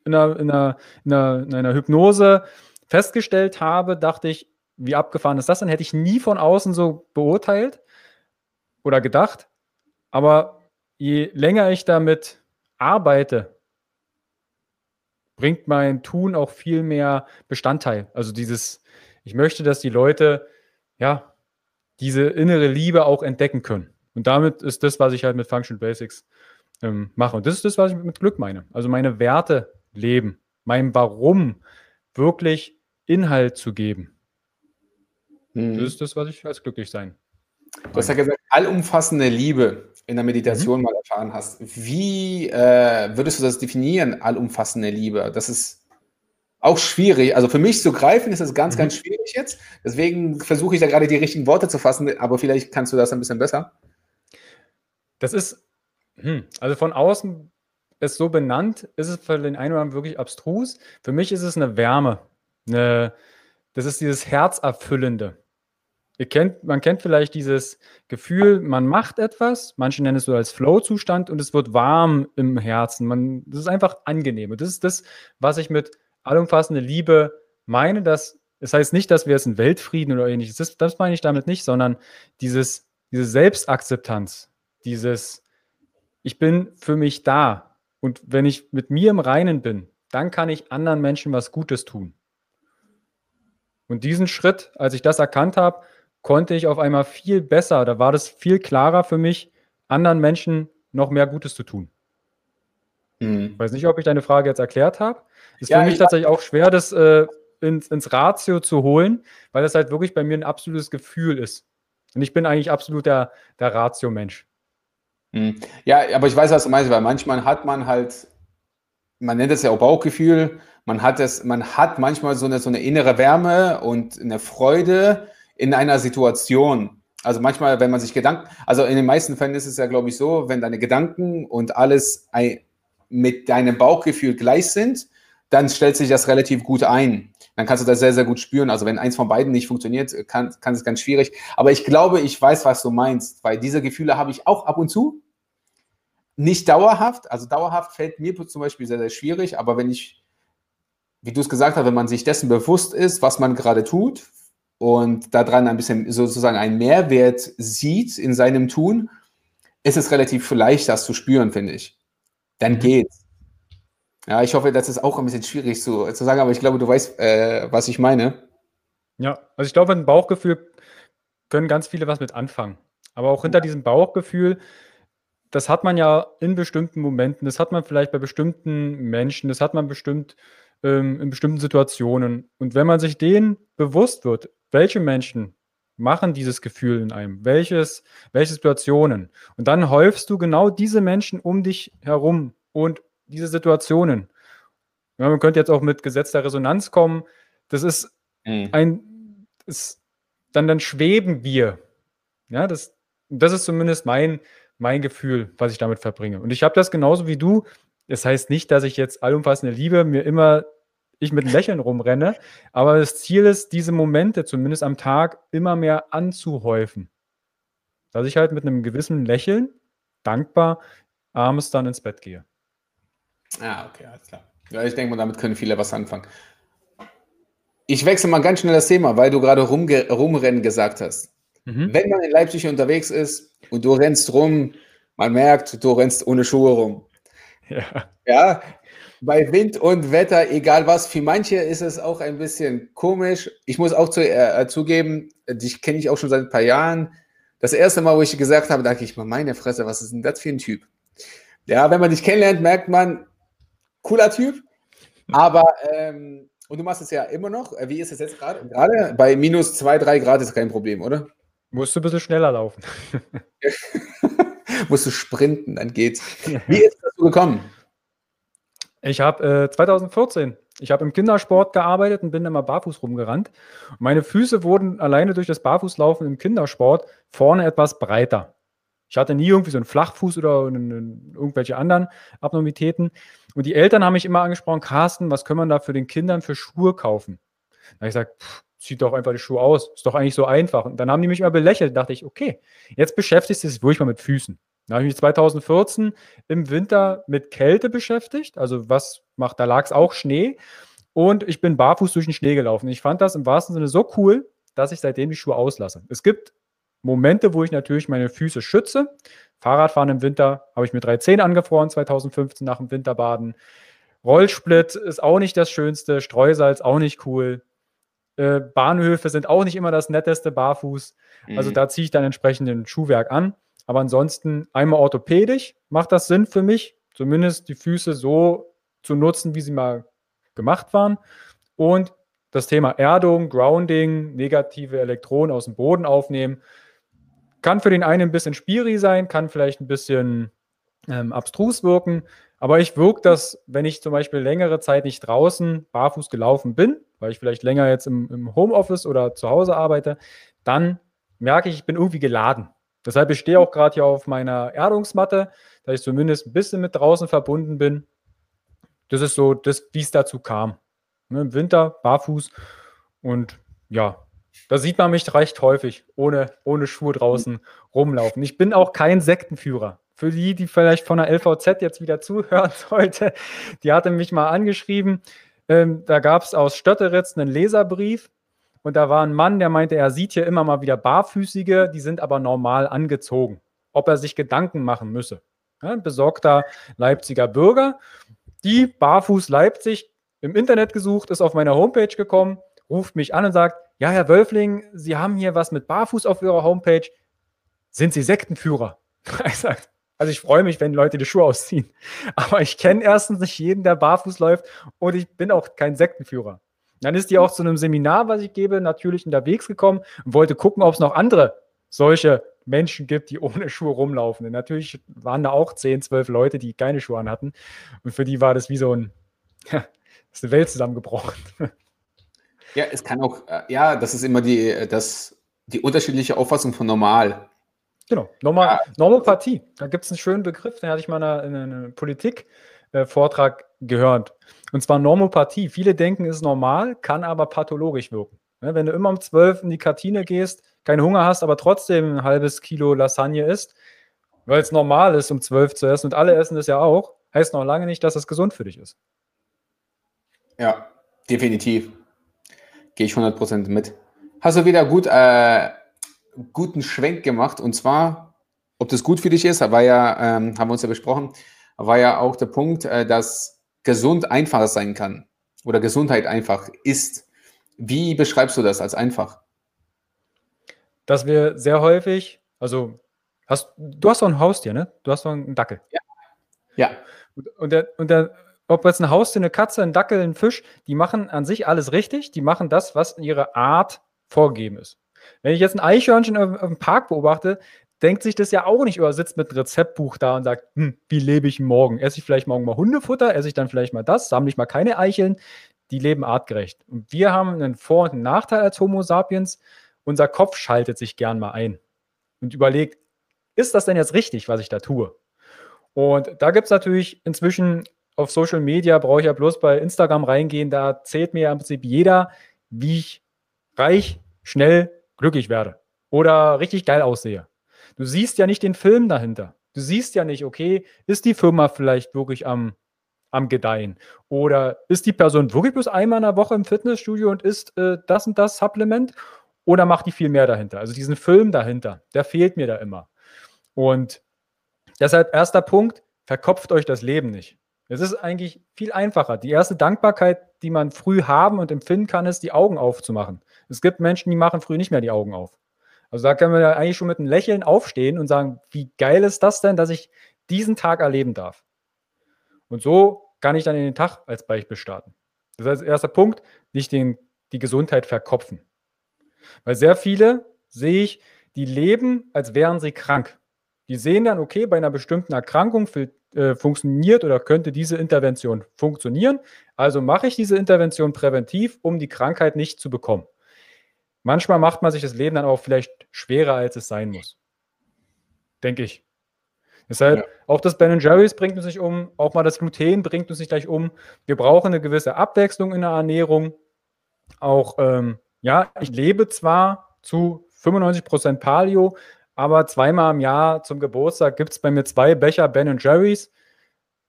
in einer, in einer, in einer, in einer Hypnose festgestellt habe, dachte ich, wie abgefahren ist das denn? Hätte ich nie von außen so beurteilt oder gedacht. Aber je länger ich damit arbeite, bringt mein Tun auch viel mehr Bestandteil. Also dieses, ich möchte, dass die Leute, ja, diese innere Liebe auch entdecken können. Und damit ist das, was ich halt mit Functional Basics ähm, mache. Und das ist das, was ich mit Glück meine. Also meine Werte leben, mein Warum wirklich Inhalt zu geben. Mhm. Das ist das, was ich als glücklich sein. Du hast ja gesagt, allumfassende Liebe in der Meditation mhm. mal erfahren hast. Wie äh, würdest du das definieren, allumfassende Liebe? Das ist auch schwierig. Also für mich zu greifen ist das ganz, mhm. ganz schwierig jetzt. Deswegen versuche ich da gerade die richtigen Worte zu fassen, aber vielleicht kannst du das ein bisschen besser. Das ist, hm, also von außen ist so benannt, ist es für den einen oder anderen wirklich abstrus. Für mich ist es eine Wärme. Eine, das ist dieses Herzerfüllende. Kennt, man kennt vielleicht dieses Gefühl, man macht etwas, manche nennen es so als Flow-Zustand und es wird warm im Herzen. Man, das ist einfach angenehm. Und das ist das, was ich mit allumfassende Liebe meine. Dass, das heißt nicht, dass wir es in Weltfrieden oder ähnliches, das, das meine ich damit nicht, sondern dieses, diese Selbstakzeptanz, dieses, ich bin für mich da. Und wenn ich mit mir im Reinen bin, dann kann ich anderen Menschen was Gutes tun. Und diesen Schritt, als ich das erkannt habe, konnte ich auf einmal viel besser, da war das viel klarer für mich, anderen Menschen noch mehr Gutes zu tun. Mhm. Ich weiß nicht, ob ich deine Frage jetzt erklärt habe. Ist ja, für mich tatsächlich auch schwer, das äh, ins, ins Ratio zu holen, weil das halt wirklich bei mir ein absolutes Gefühl ist. Und ich bin eigentlich absolut der, der Ratio-Mensch. Mhm. Ja, aber ich weiß, was du meinst, weil manchmal hat man halt, man nennt es ja auch Bauchgefühl, man hat es, man hat manchmal so eine, so eine innere Wärme und eine Freude in einer Situation. Also manchmal, wenn man sich Gedanken, also in den meisten Fällen ist es ja, glaube ich, so, wenn deine Gedanken und alles mit deinem Bauchgefühl gleich sind, dann stellt sich das relativ gut ein. Dann kannst du das sehr, sehr gut spüren. Also wenn eins von beiden nicht funktioniert, kann, kann es ganz schwierig. Aber ich glaube, ich weiß, was du meinst, weil diese Gefühle habe ich auch ab und zu. Nicht dauerhaft. Also dauerhaft fällt mir zum Beispiel sehr, sehr schwierig. Aber wenn ich, wie du es gesagt hast, wenn man sich dessen bewusst ist, was man gerade tut und daran ein bisschen sozusagen einen Mehrwert sieht in seinem Tun, ist es relativ leicht, das zu spüren, finde ich. Dann mhm. geht's. Ja, ich hoffe, das ist auch ein bisschen schwierig zu, zu sagen, aber ich glaube, du weißt, äh, was ich meine. Ja, also ich glaube, ein Bauchgefühl können ganz viele was mit anfangen. Aber auch hinter diesem Bauchgefühl, das hat man ja in bestimmten Momenten, das hat man vielleicht bei bestimmten Menschen, das hat man bestimmt ähm, in bestimmten Situationen. Und wenn man sich denen bewusst wird, welche Menschen machen dieses Gefühl in einem, welches, welche Situationen, und dann häufst du genau diese Menschen um dich herum und diese Situationen. Ja, man könnte jetzt auch mit gesetzter Resonanz kommen. Das ist mhm. ein, ist, dann, dann schweben wir. Ja, das, das ist zumindest mein, mein Gefühl, was ich damit verbringe. Und ich habe das genauso wie du. Das heißt nicht, dass ich jetzt allumfassende Liebe mir immer ich mit Lächeln rumrenne, aber das Ziel ist, diese Momente zumindest am Tag immer mehr anzuhäufen. Dass ich halt mit einem gewissen Lächeln, dankbar, abends dann ins Bett gehe. Ah, okay, alles klar. Ja, ich denke mal, damit können viele was anfangen. Ich wechsle mal ganz schnell das Thema, weil du gerade rumrennen gesagt hast. Mhm. Wenn man in Leipzig unterwegs ist und du rennst rum, man merkt, du rennst ohne Schuhe rum. Ja. Ja, bei Wind und Wetter, egal was, für manche ist es auch ein bisschen komisch. Ich muss auch zu, äh, zugeben, dich kenne ich auch schon seit ein paar Jahren. Das erste Mal, wo ich gesagt habe, dachte ich mal, meine Fresse, was ist denn das für ein Typ? Ja, wenn man dich kennenlernt, merkt man, cooler Typ. Aber, ähm, und du machst es ja immer noch. Äh, wie ist es jetzt gerade? Gerade bei minus 2, 3 Grad ist kein Problem, oder? Musst du ein bisschen schneller laufen. Musst du sprinten, dann geht's. Wie ist das so gekommen? Ich habe äh, 2014, ich habe im Kindersport gearbeitet und bin immer barfuß rumgerannt. Meine Füße wurden alleine durch das Barfußlaufen im Kindersport vorne etwas breiter. Ich hatte nie irgendwie so einen Flachfuß oder einen, irgendwelche anderen Abnormitäten. Und die Eltern haben mich immer angesprochen, Carsten, was können wir da für den Kindern für Schuhe kaufen? Da habe ich gesagt, pff, zieht doch einfach die Schuhe aus. Ist doch eigentlich so einfach. Und dann haben die mich immer belächelt. Da dachte ich, okay, jetzt beschäftigst du dich wirklich mal mit Füßen. Da habe ich mich 2014 im Winter mit Kälte beschäftigt. Also was macht, da lag es auch Schnee. Und ich bin barfuß durch den Schnee gelaufen. Ich fand das im wahrsten Sinne so cool, dass ich seitdem die Schuhe auslasse. Es gibt Momente, wo ich natürlich meine Füße schütze. Fahrradfahren im Winter habe ich mir 310 angefroren, 2015 nach dem Winterbaden. Rollsplit ist auch nicht das Schönste, Streusalz auch nicht cool. Äh, Bahnhöfe sind auch nicht immer das netteste barfuß. Also mhm. da ziehe ich dann entsprechend den Schuhwerk an. Aber ansonsten einmal orthopädisch macht das Sinn für mich, zumindest die Füße so zu nutzen, wie sie mal gemacht waren. Und das Thema Erdung, Grounding, negative Elektronen aus dem Boden aufnehmen, kann für den einen ein bisschen spiri sein, kann vielleicht ein bisschen ähm, abstrus wirken, aber ich wirke das, wenn ich zum Beispiel längere Zeit nicht draußen barfuß gelaufen bin, weil ich vielleicht länger jetzt im, im Homeoffice oder zu Hause arbeite, dann merke ich, ich bin irgendwie geladen. Deshalb ich stehe auch gerade hier auf meiner Erdungsmatte, dass ich zumindest ein bisschen mit draußen verbunden bin. Das ist so, wie es dazu kam. Ne, Im Winter barfuß und ja, da sieht man mich recht häufig ohne, ohne Schuhe draußen rumlaufen. Ich bin auch kein Sektenführer. Für die, die vielleicht von der LVZ jetzt wieder zuhören sollte, die hatte mich mal angeschrieben. Ähm, da gab es aus Stötteritz einen Leserbrief und da war ein Mann, der meinte, er sieht hier immer mal wieder Barfüßige, die sind aber normal angezogen. Ob er sich Gedanken machen müsse. Ja, ein besorgter Leipziger Bürger, die Barfuß Leipzig im Internet gesucht, ist auf meiner Homepage gekommen, ruft mich an und sagt, ja, Herr Wölfling, Sie haben hier was mit Barfuß auf Ihrer Homepage. Sind Sie Sektenführer? Also ich freue mich, wenn Leute die Schuhe ausziehen. Aber ich kenne erstens nicht jeden, der barfuß läuft und ich bin auch kein Sektenführer. Dann ist die auch zu einem Seminar, was ich gebe, natürlich unterwegs gekommen und wollte gucken, ob es noch andere solche Menschen gibt, die ohne Schuhe rumlaufen. Und natürlich waren da auch 10, 12 Leute, die keine Schuhe an hatten. Und für die war das wie so ein, ja, ist eine Welt zusammengebrochen. Ja, es kann auch, äh, ja, das ist immer die, äh, das, die unterschiedliche Auffassung von normal. Genau, Normal, ja. Normopathie. Da gibt es einen schönen Begriff, den hatte ich mal in einem Politik-Vortrag äh, gehört. Und zwar Normopathie. Viele denken, es ist normal, kann aber pathologisch wirken. Wenn du immer um 12 in die Kantine gehst, keinen Hunger hast, aber trotzdem ein halbes Kilo Lasagne isst, weil es normal ist, um 12 zu essen und alle essen das ja auch, heißt noch lange nicht, dass es gesund für dich ist. Ja, definitiv. Gehe ich 100% mit. Hast du wieder gut, äh, guten Schwenk gemacht und zwar, ob das gut für dich ist, war ja, ähm, haben wir uns ja besprochen, war ja auch der Punkt, äh, dass gesund einfach sein kann oder Gesundheit einfach ist. Wie beschreibst du das als einfach? Dass wir sehr häufig, also hast, du hast doch ein Haustier, ne? Du hast doch einen Dackel. Ja. Ja. Und der, und der ob jetzt ein Haustier, eine Katze, ein Dackel, ein Fisch, die machen an sich alles richtig. Die machen das, was in ihrer Art vorgegeben ist. Wenn ich jetzt ein Eichhörnchen im Park beobachte, denkt sich das ja auch nicht oder sitzt mit Rezeptbuch da und sagt, hm, wie lebe ich morgen? Esse ich vielleicht morgen mal Hundefutter? Esse ich dann vielleicht mal das? Sammle ich mal keine Eicheln? Die leben artgerecht. Und wir haben einen Vor- und einen Nachteil als Homo sapiens. Unser Kopf schaltet sich gern mal ein und überlegt, ist das denn jetzt richtig, was ich da tue? Und da gibt es natürlich inzwischen auf Social Media brauche ich ja bloß bei Instagram reingehen, da zählt mir ja im Prinzip jeder, wie ich reich, schnell, glücklich werde oder richtig geil aussehe. Du siehst ja nicht den Film dahinter. Du siehst ja nicht, okay, ist die Firma vielleicht wirklich am, am Gedeihen? Oder ist die Person wirklich bloß einmal in der Woche im Fitnessstudio und isst äh, das und das Supplement? Oder macht die viel mehr dahinter? Also diesen Film dahinter, der fehlt mir da immer. Und deshalb erster Punkt, verkopft euch das Leben nicht. Es ist eigentlich viel einfacher. Die erste Dankbarkeit, die man früh haben und empfinden kann, ist, die Augen aufzumachen. Es gibt Menschen, die machen früh nicht mehr die Augen auf. Also da können wir ja eigentlich schon mit einem Lächeln aufstehen und sagen, wie geil ist das denn, dass ich diesen Tag erleben darf. Und so kann ich dann in den Tag als Beispiel starten. Das heißt, erster Punkt, nicht den, die Gesundheit verkopfen. Weil sehr viele sehe ich, die leben, als wären sie krank. Die sehen dann, okay, bei einer bestimmten Erkrankung äh, funktioniert oder könnte diese Intervention funktionieren. Also mache ich diese Intervention präventiv, um die Krankheit nicht zu bekommen. Manchmal macht man sich das Leben dann auch vielleicht schwerer, als es sein muss. Denke ich. Deshalb, ja. auch das Ben Jerry's bringt uns nicht um, auch mal das Gluten bringt uns nicht gleich um. Wir brauchen eine gewisse Abwechslung in der Ernährung. Auch, ähm, ja, ich lebe zwar zu 95% Paleo, aber zweimal im Jahr zum Geburtstag gibt es bei mir zwei Becher Ben Jerry's.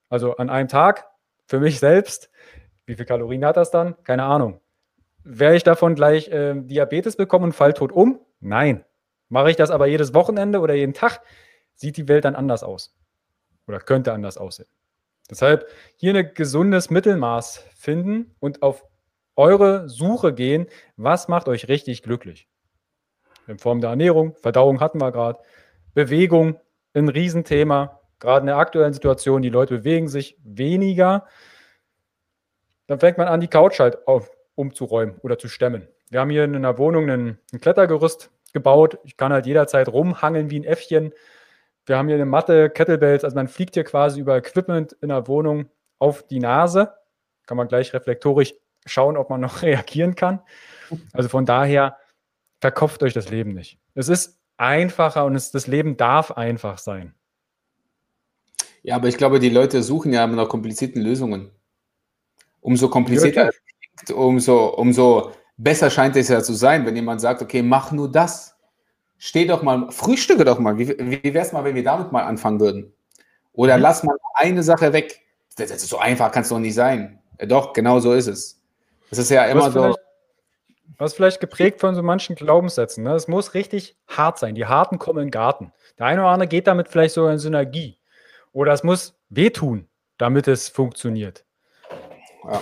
Also an einem Tag für mich selbst. Wie viel Kalorien hat das dann? Keine Ahnung. Werde ich davon gleich äh, Diabetes bekommen und fall tot um? Nein. Mache ich das aber jedes Wochenende oder jeden Tag, sieht die Welt dann anders aus. Oder könnte anders aussehen. Deshalb hier ein gesundes Mittelmaß finden und auf eure Suche gehen, was macht euch richtig glücklich in Form der Ernährung, Verdauung hatten wir gerade, Bewegung, ein Riesenthema, gerade in der aktuellen Situation, die Leute bewegen sich weniger. Dann fängt man an, die Couch halt auf, umzuräumen oder zu stemmen. Wir haben hier in einer Wohnung ein, ein Klettergerüst gebaut. Ich kann halt jederzeit rumhangeln wie ein Äffchen. Wir haben hier eine Matte, Kettlebells, also man fliegt hier quasi über Equipment in der Wohnung auf die Nase. Kann man gleich reflektorisch schauen, ob man noch reagieren kann. Also von daher verkopft euch das Leben nicht. Es ist einfacher und es, das Leben darf einfach sein. Ja, aber ich glaube, die Leute suchen ja immer nach komplizierten Lösungen. Umso komplizierter, ja, umso, umso besser scheint es ja zu sein, wenn jemand sagt, okay, mach nur das. Steh doch mal, frühstücke doch mal. Wie, wie wäre es mal, wenn wir damit mal anfangen würden? Oder mhm. lass mal eine Sache weg. Das ist so einfach, kann es doch nicht sein. Ja, doch, genau so ist es. Es ist ja immer so. Was vielleicht geprägt von so manchen Glaubenssätzen. Ne? Es muss richtig hart sein. Die Harten kommen in den Garten. Der eine oder andere geht damit vielleicht so in Synergie. Oder es muss wehtun, damit es funktioniert. Ja.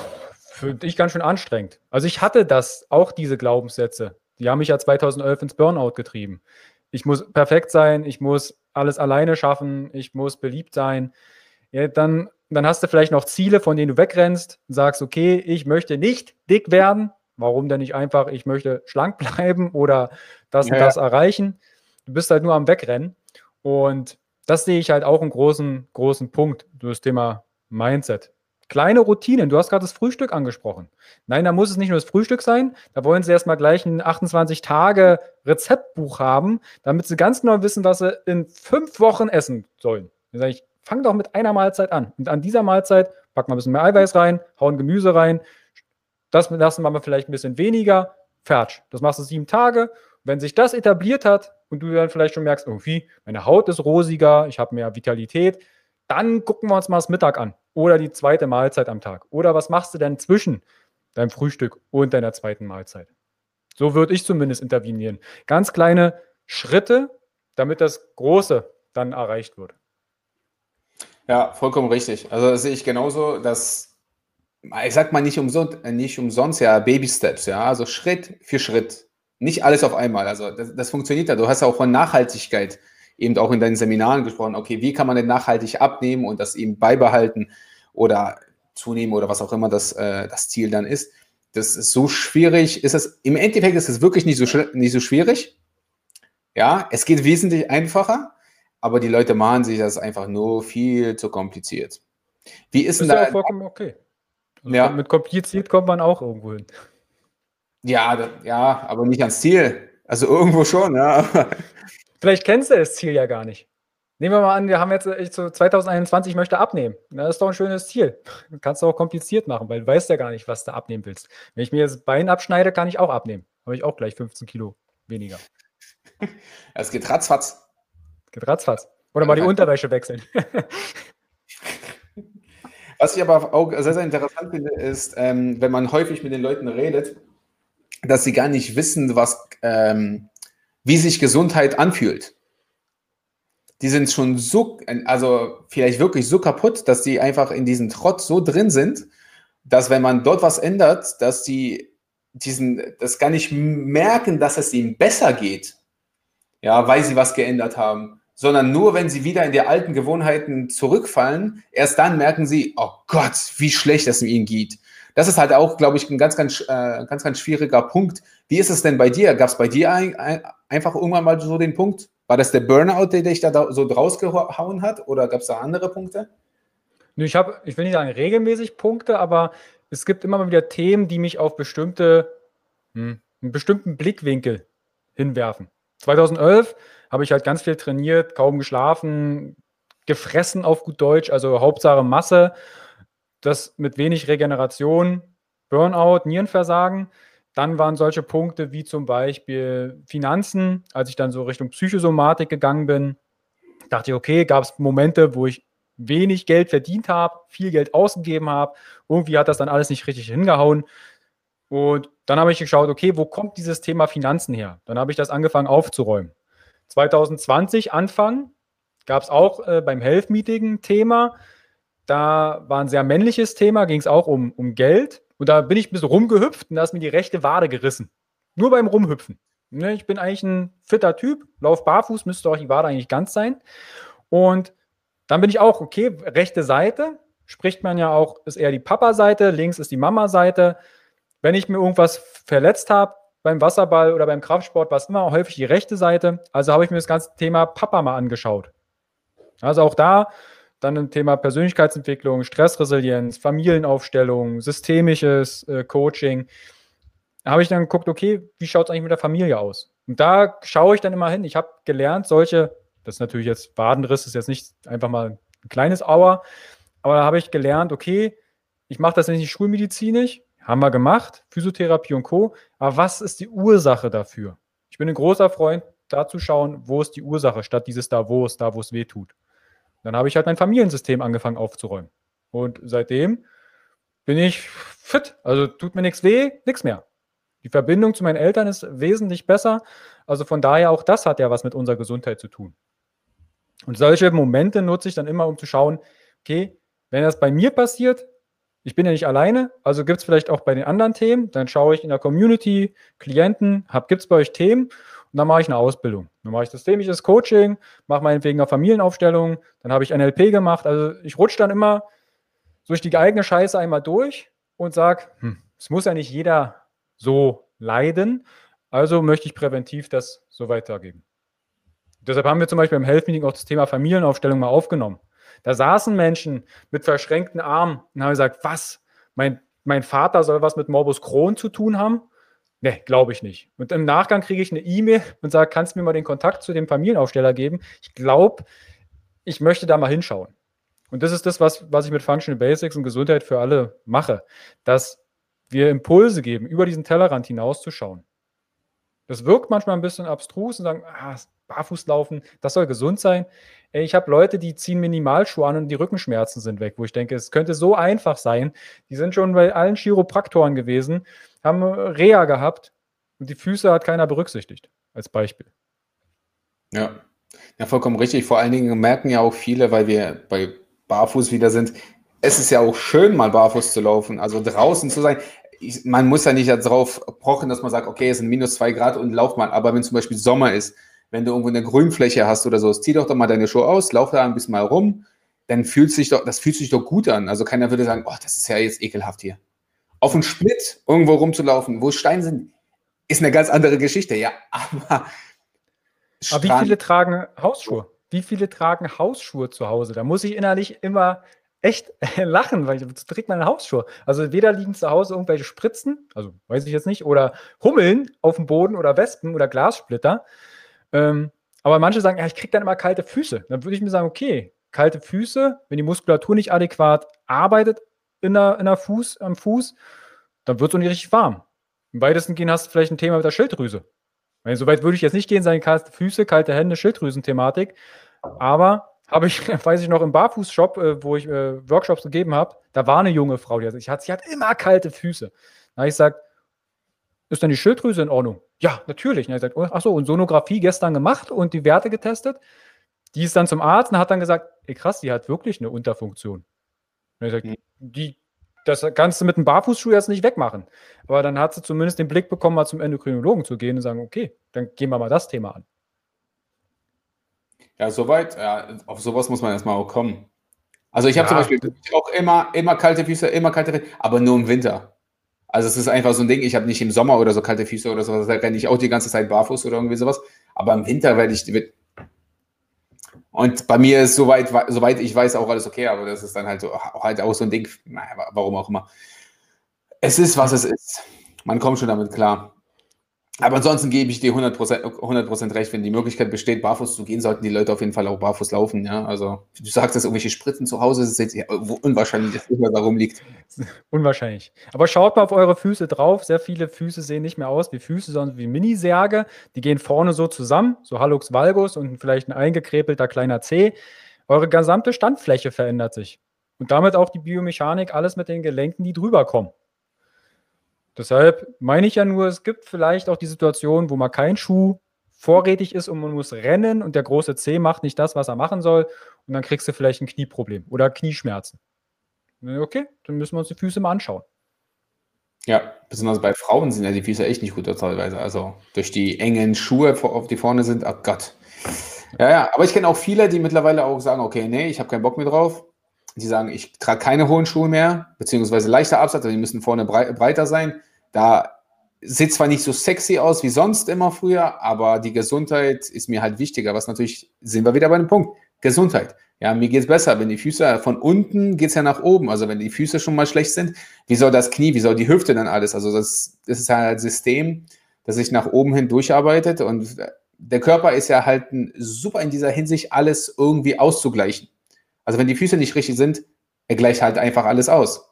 Für ich ganz schön anstrengend. Also ich hatte das, auch diese Glaubenssätze. Die haben mich ja 2011 ins Burnout getrieben. ich muss perfekt sein, ich muss alles alleine schaffen, ich muss beliebt sein, ja, dann, dann hast du vielleicht noch Ziele, von denen du wegrennst und sagst, okay, ich möchte nicht dick werden. Warum denn nicht einfach, ich möchte schlank bleiben oder das ja, und das erreichen? Du bist halt nur am Wegrennen. Und das sehe ich halt auch einen großen, großen Punkt, das Thema Mindset. Kleine Routinen. Du hast gerade das Frühstück angesprochen. Nein, da muss es nicht nur das Frühstück sein. Da wollen sie erstmal gleich ein 28-Tage-Rezeptbuch haben, damit sie ganz genau wissen, was sie in fünf Wochen essen sollen. Dann sage ich, fang doch mit einer Mahlzeit an. Und an dieser Mahlzeit packen wir ein bisschen mehr Eiweiß rein, hauen Gemüse rein. Das lassen wir vielleicht ein bisschen weniger. Fertig. Das machst du sieben Tage. Wenn sich das etabliert hat und du dann vielleicht schon merkst, irgendwie, meine Haut ist rosiger, ich habe mehr Vitalität, dann gucken wir uns mal das Mittag an oder die zweite Mahlzeit am Tag. Oder was machst du denn zwischen deinem Frühstück und deiner zweiten Mahlzeit? So würde ich zumindest intervenieren. Ganz kleine Schritte, damit das Große dann erreicht wird. Ja, vollkommen richtig. Also das sehe ich genauso, dass ich sag mal nicht umsonst, nicht umsonst ja Baby Steps, ja, also Schritt für Schritt, nicht alles auf einmal. Also das, das funktioniert ja. Du hast ja auch von Nachhaltigkeit eben auch in deinen Seminaren gesprochen, okay, wie kann man denn nachhaltig abnehmen und das eben beibehalten oder zunehmen oder was auch immer das, äh, das Ziel dann ist. Das ist so schwierig. Ist es, Im Endeffekt ist es wirklich nicht so, nicht so schwierig. Ja, es geht wesentlich einfacher, aber die Leute machen sich das einfach nur viel zu kompliziert. Wie ist, ist denn da? Ja vollkommen okay. Also ja. Mit kompliziert kommt man auch irgendwo hin. Ja, ja, aber nicht ans Ziel. Also irgendwo schon, ja. Vielleicht kennst du das Ziel ja gar nicht. Nehmen wir mal an, wir haben jetzt ich so 2021 möchte abnehmen. Das ist doch ein schönes Ziel. Kannst du auch kompliziert machen, weil du weißt ja gar nicht, was du abnehmen willst. Wenn ich mir das Bein abschneide, kann ich auch abnehmen. Habe ich auch gleich 15 Kilo weniger. Es geht ratzfatz. Geht ratzfatz. Oder mal die Unterwäsche wechseln. Was ich aber auch sehr, sehr interessant finde, ist, ähm, wenn man häufig mit den Leuten redet, dass sie gar nicht wissen, was ähm, wie sich Gesundheit anfühlt. Die sind schon so, also vielleicht wirklich so kaputt, dass die einfach in diesem Trotz so drin sind, dass wenn man dort was ändert, dass die diesen, das gar nicht merken, dass es ihnen besser geht, ja, weil sie was geändert haben, sondern nur wenn sie wieder in die alten Gewohnheiten zurückfallen, erst dann merken sie, oh Gott, wie schlecht es ihnen geht. Das ist halt auch, glaube ich, ein ganz, ganz, äh, ganz, ganz schwieriger Punkt. Wie ist es denn bei dir? Gab es bei dir ein, ein, einfach irgendwann mal so den Punkt? War das der Burnout, der dich da so draus gehauen hat? Oder gab es da andere Punkte? Ich habe, ich will nicht sagen regelmäßig Punkte, aber es gibt immer mal wieder Themen, die mich auf bestimmte, hm, einen bestimmten Blickwinkel hinwerfen. 2011 habe ich halt ganz viel trainiert, kaum geschlafen, gefressen auf gut Deutsch, also Hauptsache Masse das mit wenig Regeneration, Burnout, Nierenversagen. Dann waren solche Punkte wie zum Beispiel Finanzen, als ich dann so Richtung Psychosomatik gegangen bin, dachte ich, okay, gab es Momente, wo ich wenig Geld verdient habe, viel Geld ausgegeben habe. Irgendwie hat das dann alles nicht richtig hingehauen. Und dann habe ich geschaut, okay, wo kommt dieses Thema Finanzen her? Dann habe ich das angefangen aufzuräumen. 2020 Anfang gab es auch äh, beim Health Meeting ein Thema. Da war ein sehr männliches Thema, ging es auch um, um Geld. Und da bin ich ein bisschen rumgehüpft und da ist mir die rechte Wade gerissen. Nur beim Rumhüpfen. Ne, ich bin eigentlich ein fitter Typ, lauf barfuß, müsste auch die Wade eigentlich ganz sein. Und dann bin ich auch, okay, rechte Seite, spricht man ja auch, ist eher die Papa-Seite, links ist die Mama-Seite. Wenn ich mir irgendwas verletzt habe, beim Wasserball oder beim Kraftsport, war es immer häufig die rechte Seite. Also habe ich mir das ganze Thema Papa mal angeschaut. Also auch da dann ein Thema Persönlichkeitsentwicklung, Stressresilienz, Familienaufstellung, systemisches äh, Coaching. Da habe ich dann geguckt, okay, wie schaut es eigentlich mit der Familie aus? Und da schaue ich dann immer hin. Ich habe gelernt, solche, das ist natürlich jetzt Wadenriss, ist jetzt nicht einfach mal ein kleines Auer, aber da habe ich gelernt, okay, ich mache das nicht schulmedizinisch, haben wir gemacht, Physiotherapie und Co. Aber was ist die Ursache dafür? Ich bin ein großer Freund, da zu schauen, wo ist die Ursache, statt dieses da, wo es, da, wo es weh tut. Dann habe ich halt mein Familiensystem angefangen aufzuräumen. Und seitdem bin ich fit. Also tut mir nichts weh, nichts mehr. Die Verbindung zu meinen Eltern ist wesentlich besser. Also von daher auch das hat ja was mit unserer Gesundheit zu tun. Und solche Momente nutze ich dann immer, um zu schauen, okay, wenn das bei mir passiert, ich bin ja nicht alleine, also gibt es vielleicht auch bei den anderen Themen, dann schaue ich in der Community, Klienten, gibt es bei euch Themen und dann mache ich eine Ausbildung. Dann mache ich systemisches Coaching, mache meinetwegen eine Familienaufstellung, dann habe ich NLP gemacht. Also ich rutsche dann immer durch die eigene Scheiße einmal durch und sage, hm, es muss ja nicht jeder so leiden, also möchte ich präventiv das so weitergeben. Deshalb haben wir zum Beispiel im Health Meeting auch das Thema Familienaufstellung mal aufgenommen. Da saßen Menschen mit verschränkten Armen und haben gesagt, was? Mein, mein Vater soll was mit Morbus Crohn zu tun haben? Ne, glaube ich nicht. Und im Nachgang kriege ich eine E-Mail und sage, kannst du mir mal den Kontakt zu dem Familienaufsteller geben? Ich glaube, ich möchte da mal hinschauen. Und das ist das, was, was ich mit Functional Basics und Gesundheit für alle mache, dass wir Impulse geben, über diesen Tellerrand hinauszuschauen. Das wirkt manchmal ein bisschen abstrus und sagen, ah, Barfußlaufen, das soll gesund sein. Ich habe Leute, die ziehen Minimalschuhe an und die Rückenschmerzen sind weg, wo ich denke, es könnte so einfach sein. Die sind schon bei allen Chiropraktoren gewesen, haben Reha gehabt und die Füße hat keiner berücksichtigt, als Beispiel. Ja, ja, vollkommen richtig. Vor allen Dingen merken ja auch viele, weil wir bei Barfuß wieder sind, es ist ja auch schön, mal barfuß zu laufen, also draußen zu sein. Ich, man muss ja nicht darauf pochen, dass man sagt, okay, es sind minus zwei Grad und lauf mal. Aber wenn zum Beispiel Sommer ist, wenn du irgendwo eine Grünfläche hast oder so, zieh doch doch mal deine Schuhe aus, lauf da ein bisschen mal rum, dann fühlt sich doch, das fühlt sich doch gut an. Also keiner würde sagen, oh, das ist ja jetzt ekelhaft hier. Auf einen Split irgendwo rumzulaufen, wo Steine sind, ist eine ganz andere Geschichte, ja. Aber, aber wie viele tragen Hausschuhe? Wie viele tragen Hausschuhe zu Hause? Da muss ich innerlich immer echt lachen, weil ich trägt meine Hausschuhe. Also weder liegen zu Hause irgendwelche Spritzen, also weiß ich jetzt nicht, oder Hummeln auf dem Boden oder Wespen oder Glassplitter. Ähm, aber manche sagen, ja, ich kriege dann immer kalte Füße. Dann würde ich mir sagen, okay, kalte Füße, wenn die Muskulatur nicht adäquat arbeitet in der, in der Fuß, am Fuß, dann wird es auch nicht richtig warm. Im weitesten gehen hast du vielleicht ein Thema mit der Schilddrüse. So weit würde ich jetzt nicht gehen, sagen kalte Füße, kalte Hände, Schilddrüsenthematik. Aber habe ich, weiß ich noch, im Barfußshop, äh, wo ich äh, Workshops gegeben habe, da war eine junge Frau, die hat, sie hat immer kalte Füße. Da habe ich gesagt, ist dann die Schilddrüse in Ordnung? Ja, natürlich. Und er sagt, oh, ach so, und Sonographie gestern gemacht und die Werte getestet. Die ist dann zum Arzt und hat dann gesagt, ey krass, die hat wirklich eine Unterfunktion. Und er sagt, mhm. die, das kannst du mit einem Barfußschuh jetzt nicht wegmachen. Aber dann hat sie zumindest den Blick bekommen, mal zum Endokrinologen zu gehen und sagen, okay, dann gehen wir mal das Thema an. Ja, soweit, ja, auf sowas muss man erstmal auch kommen. Also ich habe ja. zum Beispiel auch immer, immer kalte Füße, immer kalte Füße, aber nur im Winter. Also es ist einfach so ein Ding, ich habe nicht im Sommer oder so kalte Füße oder sowas, da renne ich auch die ganze Zeit barfuß oder irgendwie sowas. Aber im Winter werde ich. Und bei mir ist soweit, soweit ich weiß auch alles okay, aber das ist dann halt so halt auch so ein Ding, naja, warum auch immer. Es ist, was es ist. Man kommt schon damit klar. Aber ansonsten gebe ich dir 100%, 100 recht, wenn die Möglichkeit besteht, barfuß zu gehen, sollten die Leute auf jeden Fall auch barfuß laufen. Ja? Also, du sagst, dass irgendwelche Spritzen zu Hause sind, ja, unwahrscheinlich, dass immer darum liegt. Unwahrscheinlich. Aber schaut mal auf eure Füße drauf. Sehr viele Füße sehen nicht mehr aus wie Füße, sondern wie Minisärge. Die gehen vorne so zusammen, so Hallux valgus und vielleicht ein eingekrepelter kleiner Zeh. Eure gesamte Standfläche verändert sich. Und damit auch die Biomechanik, alles mit den Gelenken, die drüber kommen. Deshalb meine ich ja nur, es gibt vielleicht auch die Situation, wo mal kein Schuh vorrätig ist und man muss rennen und der große C macht nicht das, was er machen soll und dann kriegst du vielleicht ein Knieproblem oder Knieschmerzen. Okay, dann müssen wir uns die Füße mal anschauen. Ja, besonders bei Frauen sind ja die Füße echt nicht gut teilweise. Also durch die engen Schuhe, die vorne sind, oh Gott. Ja, ja, aber ich kenne auch viele, die mittlerweile auch sagen, okay, nee, ich habe keinen Bock mehr drauf. Die sagen, ich trage keine hohen Schuhe mehr, beziehungsweise leichter Absatz, also die müssen vorne breiter sein. Da sieht zwar nicht so sexy aus wie sonst immer früher, aber die Gesundheit ist mir halt wichtiger. Was natürlich, sind wir wieder bei dem Punkt, Gesundheit. Ja, mir geht es besser, wenn die Füße von unten geht es ja nach oben. Also wenn die Füße schon mal schlecht sind, wie soll das Knie, wie soll die Hüfte dann alles? Also das, das ist halt ein System, das sich nach oben hin durcharbeitet und der Körper ist ja halt super in dieser Hinsicht, alles irgendwie auszugleichen. Also wenn die Füße nicht richtig sind, er gleicht halt einfach alles aus.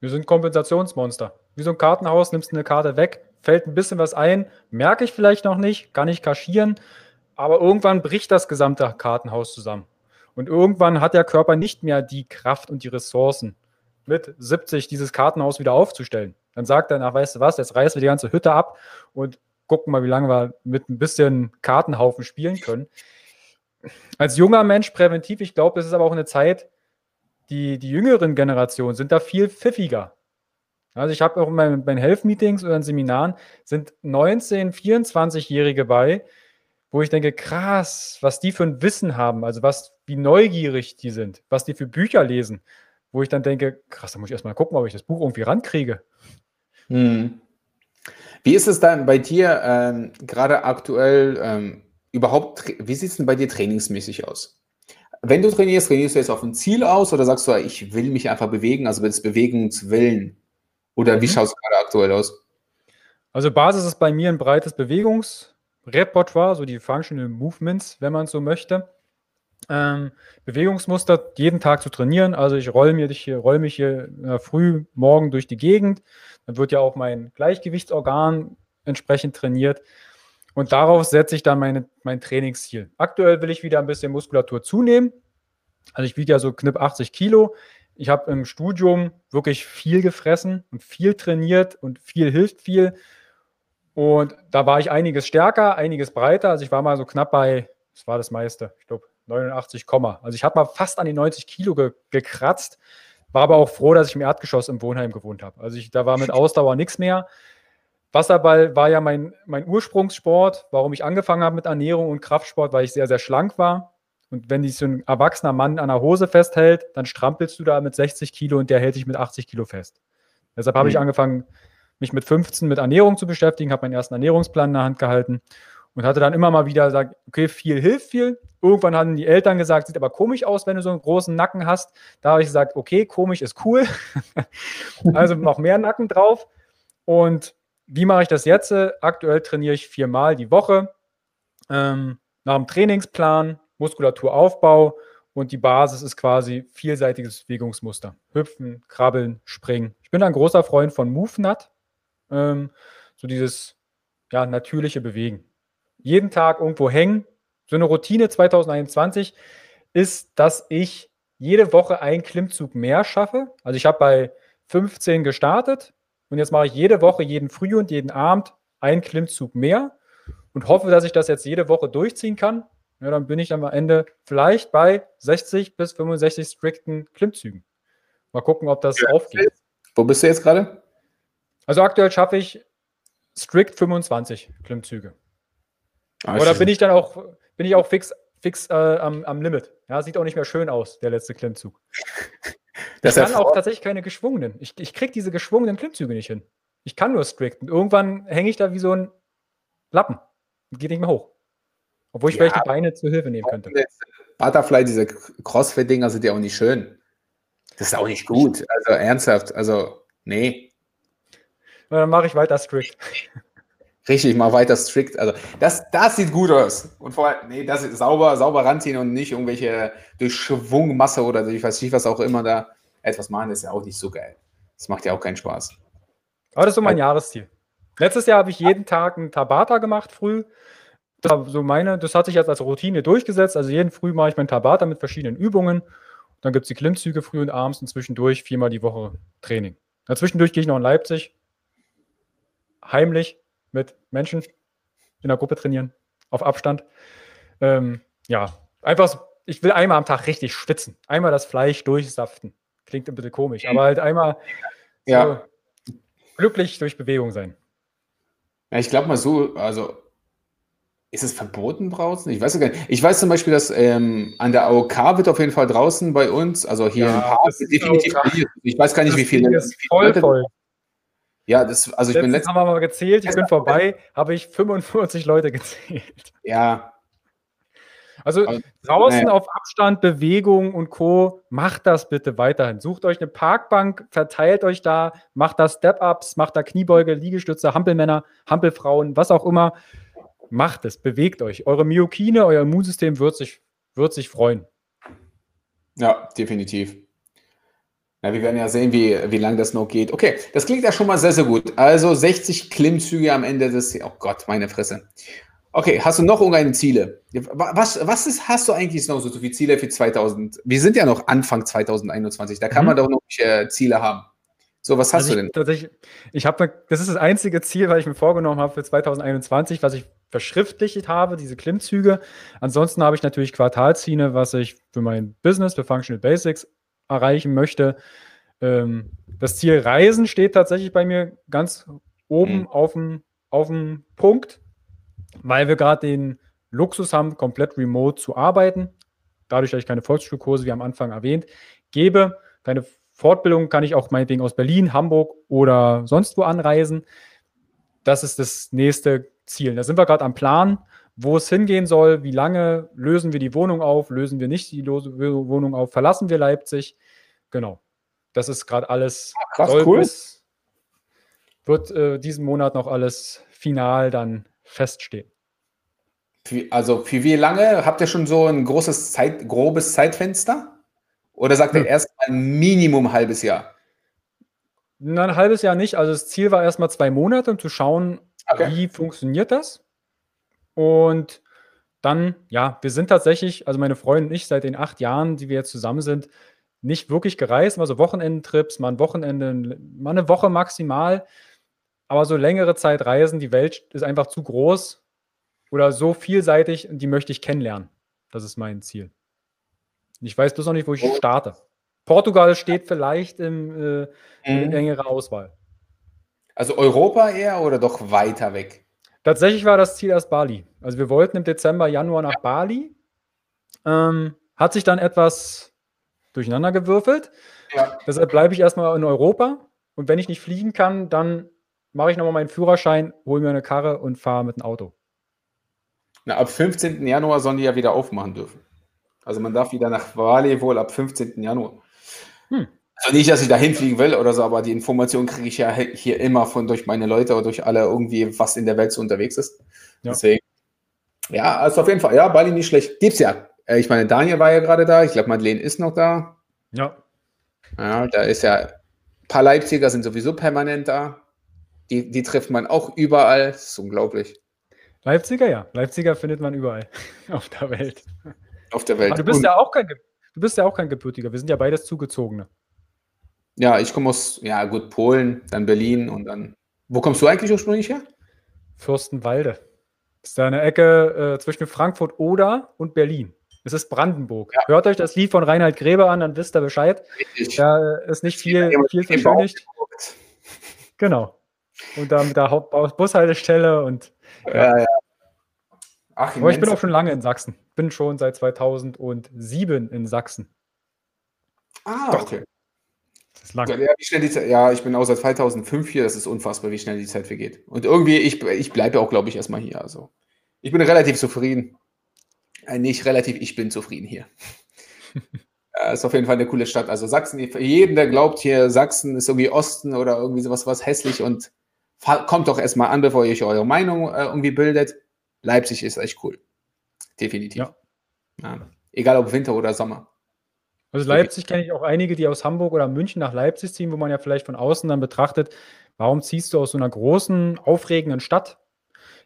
Wir sind Kompensationsmonster. Wie so ein Kartenhaus, nimmst du eine Karte weg, fällt ein bisschen was ein, merke ich vielleicht noch nicht, kann ich kaschieren, aber irgendwann bricht das gesamte Kartenhaus zusammen. Und irgendwann hat der Körper nicht mehr die Kraft und die Ressourcen, mit 70 dieses Kartenhaus wieder aufzustellen. Dann sagt er, ach, weißt du was, jetzt reißen wir die ganze Hütte ab und gucken mal, wie lange wir mit ein bisschen Kartenhaufen spielen können. Als junger Mensch präventiv, ich glaube, das ist aber auch eine Zeit, die, die jüngeren Generationen sind da viel pfiffiger. Also ich habe auch in meinen, Health-Meetings oder in Seminaren sind 19-, 24-Jährige bei, wo ich denke, krass, was die für ein Wissen haben, also was, wie neugierig die sind, was die für Bücher lesen, wo ich dann denke, krass, da muss ich erstmal gucken, ob ich das Buch irgendwie rankriege. Hm. Wie ist es dann bei dir ähm, gerade aktuell ähm, überhaupt, wie sieht es denn bei dir trainingsmäßig aus? Wenn du trainierst, trainierst du jetzt auf ein Ziel aus oder sagst du, ich will mich einfach bewegen, also des Bewegungswillen? Oder wie mhm. schaut es gerade aktuell aus? Also Basis ist bei mir ein breites Bewegungsrepertoire, so die Functional Movements, wenn man so möchte. Ähm, Bewegungsmuster jeden Tag zu trainieren. Also ich roll, mir hier, roll mich hier äh, früh morgen durch die Gegend. Dann wird ja auch mein Gleichgewichtsorgan entsprechend trainiert. Und darauf setze ich dann meine, mein Trainingsziel. Aktuell will ich wieder ein bisschen Muskulatur zunehmen. Also ich wiege ja so knapp 80 Kilo. Ich habe im Studium wirklich viel gefressen und viel trainiert und viel hilft viel. Und da war ich einiges stärker, einiges breiter. Also ich war mal so knapp bei, das war das meiste, ich glaube 89, also ich habe mal fast an die 90 Kilo ge gekratzt. War aber auch froh, dass ich im Erdgeschoss im Wohnheim gewohnt habe. Also ich, da war mit Ausdauer nichts mehr. Wasserball war ja mein, mein Ursprungssport, warum ich angefangen habe mit Ernährung und Kraftsport, weil ich sehr, sehr schlank war. Und wenn dich so ein erwachsener Mann an der Hose festhält, dann strampelst du da mit 60 Kilo und der hält dich mit 80 Kilo fest. Deshalb habe mhm. ich angefangen, mich mit 15 mit Ernährung zu beschäftigen, habe meinen ersten Ernährungsplan in der Hand gehalten und hatte dann immer mal wieder gesagt, okay, viel hilft viel. Irgendwann hatten die Eltern gesagt, sieht aber komisch aus, wenn du so einen großen Nacken hast. Da habe ich gesagt, okay, komisch ist cool. also noch mehr Nacken drauf. Und wie mache ich das jetzt? Aktuell trainiere ich viermal die Woche. Ähm, nach dem Trainingsplan, Muskulaturaufbau und die Basis ist quasi vielseitiges Bewegungsmuster. Hüpfen, krabbeln, springen. Ich bin ein großer Freund von MoveNut. Ähm, so dieses ja, natürliche Bewegen. Jeden Tag irgendwo hängen. So eine Routine 2021 ist, dass ich jede Woche einen Klimmzug mehr schaffe. Also ich habe bei 15 gestartet, und jetzt mache ich jede Woche, jeden Früh und jeden Abend einen Klimmzug mehr und hoffe, dass ich das jetzt jede Woche durchziehen kann. Ja, dann bin ich am Ende vielleicht bei 60 bis 65 strikten Klimmzügen. Mal gucken, ob das ja, aufgeht. Wo bist du jetzt gerade? Also aktuell schaffe ich strikt 25 Klimmzüge. Ah, Oder bin ich dann auch, bin ich auch fix, fix äh, am, am Limit. Ja, sieht auch nicht mehr schön aus, der letzte Klimmzug. Ich kann auch tatsächlich keine geschwungenen. Ich, ich kriege diese geschwungenen Klimmzüge nicht hin. Ich kann nur strikten. Irgendwann hänge ich da wie so ein Lappen und geht nicht mehr hoch. Obwohl ich ja, vielleicht die Beine zur Hilfe nehmen könnte. Butterfly, diese Crossfit-Dinger sind ja auch nicht schön. Das ist auch nicht gut. Also ernsthaft. Also, nee. dann mache ich weiter strikt. Richtig, mal weiter strikt. Also, das, das sieht gut aus. Und vor allem, nee, das ist sauber, sauber ranziehen und nicht irgendwelche durch Schwungmasse oder ich weiß nicht, was auch immer da etwas machen, ist ja auch nicht so geil. Das macht ja auch keinen Spaß. Aber das ist so mein also, Jahresziel. Letztes Jahr habe ich jeden Tag einen Tabata gemacht, früh. Das war so meine, das hat sich jetzt als Routine durchgesetzt. Also jeden Früh mache ich meinen Tabata mit verschiedenen Übungen. Dann gibt es die Klimmzüge früh und abends und zwischendurch viermal die Woche Training. Dazwischendurch gehe ich noch in Leipzig. Heimlich mit Menschen in der Gruppe trainieren, auf Abstand. Ähm, ja, einfach so, ich will einmal am Tag richtig schwitzen. Einmal das Fleisch durchsaften. Klingt ein bisschen komisch, aber halt einmal ja. so glücklich durch Bewegung sein. Ja, ich glaube mal so, also ist es verboten draußen? Ich weiß gar nicht. Ich weiß zum Beispiel, dass ähm, an der AOK wird auf jeden Fall draußen bei uns, also hier ja, im Park, definitiv. Ich weiß gar nicht, wie viele. Ist voll, voll. Ja, das, also ich bin letztens. haben wir mal gezählt, ich bin vorbei, habe ich 45 Leute gezählt. Ja. Also Aber, draußen nee. auf Abstand, Bewegung und Co. Macht das bitte weiterhin. Sucht euch eine Parkbank, verteilt euch da, macht da Step-Ups, macht da Kniebeuge, Liegestütze, Hampelmänner, Hampelfrauen, was auch immer. Macht es, bewegt euch. Eure Myokine, euer Immunsystem wird sich, wird sich freuen. Ja, definitiv. Ja, wir werden ja sehen, wie, wie lange das noch geht. Okay, das klingt ja schon mal sehr, sehr gut. Also 60 Klimmzüge am Ende des. Oh Gott, meine Fresse. Okay, hast du noch irgendeine Ziele? Was, was ist, hast du eigentlich noch so viele Ziele für 2000? Wir sind ja noch Anfang 2021, da kann mhm. man doch noch äh, Ziele haben. So, was hast also du denn? Tatsächlich, ich habe, das ist das einzige Ziel, was ich mir vorgenommen habe für 2021, was ich verschriftlicht habe, diese Klimmzüge. Ansonsten habe ich natürlich Quartalziele, was ich für mein Business, für Functional Basics erreichen möchte. Ähm, das Ziel Reisen steht tatsächlich bei mir ganz oben mhm. auf dem auf dem Punkt, weil wir gerade den Luxus haben, komplett remote zu arbeiten. Dadurch, dass ich keine Volksschulkurse, wie am Anfang erwähnt, gebe. Keine Fortbildung kann ich auch meinetwegen aus Berlin, Hamburg oder sonst wo anreisen. Das ist das nächste Ziel. Da sind wir gerade am Plan, wo es hingehen soll, wie lange lösen wir die Wohnung auf, lösen wir nicht die Wohnung auf, verlassen wir Leipzig. Genau. Das ist gerade alles. Krass, cool. Bis, wird äh, diesen Monat noch alles final dann feststehen. Also für wie lange? Habt ihr schon so ein großes Zeit, grobes Zeitfenster? Oder sagt hm. ihr erst ein Minimum halbes Jahr? Na, ein halbes Jahr nicht. Also das Ziel war erstmal zwei Monate, um zu schauen, okay. wie funktioniert das. Und dann, ja, wir sind tatsächlich, also meine Freundin und ich, seit den acht Jahren, die wir jetzt zusammen sind, nicht wirklich gereist, mal so Wochenendentrips, mal ein Wochenende, mal eine Woche maximal. Aber so längere Zeit reisen, die Welt ist einfach zu groß oder so vielseitig und die möchte ich kennenlernen. Das ist mein Ziel. Ich weiß bloß noch nicht, wo ich starte. Portugal steht vielleicht im, äh, in mhm. engerer Auswahl. Also Europa eher oder doch weiter weg? Tatsächlich war das Ziel erst Bali. Also wir wollten im Dezember, Januar nach Bali. Ähm, hat sich dann etwas durcheinander gewürfelt. Ja. Deshalb bleibe ich erstmal in Europa. Und wenn ich nicht fliegen kann, dann mache ich nochmal meinen Führerschein, hole mir eine Karre und fahre mit dem Auto. Na, ab 15. Januar sollen die ja wieder aufmachen dürfen. Also man darf wieder nach Bali wohl ab 15. Januar. Hm. Also nicht, dass ich da hinfliegen will oder so, aber die Information kriege ich ja hier immer von durch meine Leute oder durch alle irgendwie, was in der Welt so unterwegs ist. Ja. Deswegen, ja, also auf jeden Fall, ja, Bali nicht schlecht. Gibt's ja. Äh, ich meine, Daniel war ja gerade da. Ich glaube, Madeleine ist noch da. Ja. Ja, da ist ja, ein paar Leipziger sind sowieso permanent da. Die, die trifft man auch überall. Das ist unglaublich. Leipziger, ja. Leipziger findet man überall auf der Welt. Auf der Welt. Aber du bist, ja auch kein, du bist ja auch kein Gebürtiger. Wir sind ja beides Zugezogene. Ja, ich komme aus, ja gut, Polen, dann Berlin und dann. Wo kommst du eigentlich ursprünglich her? Fürstenwalde. Das ist da eine Ecke äh, zwischen Frankfurt oder und Berlin. Es ist Brandenburg. Ja. Hört euch das Lied von Reinhard Gräbe an, dann wisst ihr Bescheid. Richtig. Da ist nicht viel, viel verschönigt. Genau. Und dann mit der Bushaltestelle und. Ja, ja. ja. Ach, Aber ich bin auch schon lange in Sachsen. Bin schon seit 2007 in Sachsen. Ah, Doch. okay. Das lange. Ja, wie schnell die Zeit, ja, ich bin auch seit 2005 hier. Das ist unfassbar, wie schnell die Zeit vergeht. Und irgendwie, ich, ich bleibe auch, glaube ich, erstmal hier. Also, ich bin relativ zufrieden. Äh, nicht relativ, ich bin zufrieden hier. äh, ist auf jeden Fall eine coole Stadt. Also Sachsen, für jeden, der glaubt hier, Sachsen ist irgendwie Osten oder irgendwie sowas was hässlich und kommt doch erstmal an, bevor ihr euch eure Meinung äh, irgendwie bildet. Leipzig ist echt cool. Definitiv. Ja. Ja. Egal ob Winter oder Sommer. Also Leipzig kenne ich auch einige, die aus Hamburg oder München nach Leipzig ziehen, wo man ja vielleicht von außen dann betrachtet, warum ziehst du aus so einer großen, aufregenden Stadt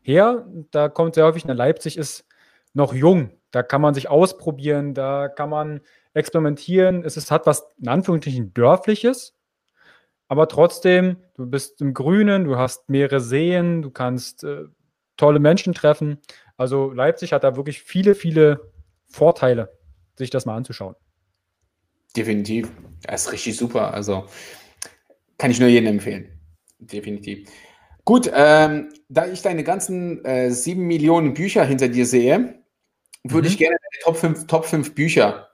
her? Da kommt sehr häufig, Leipzig ist noch jung. Da kann man sich ausprobieren, da kann man experimentieren. Es ist, hat was in Anführungsstrichen dörfliches, aber trotzdem, du bist im Grünen, du hast mehrere Seen, du kannst äh, tolle Menschen treffen. Also Leipzig hat da wirklich viele, viele Vorteile, sich das mal anzuschauen. Definitiv. Das ist richtig super. Also kann ich nur jedem empfehlen. Definitiv. Gut, ähm, da ich deine ganzen äh, sieben Millionen Bücher hinter dir sehe, würde mhm. ich gerne deine Top 5, Top 5 Bücher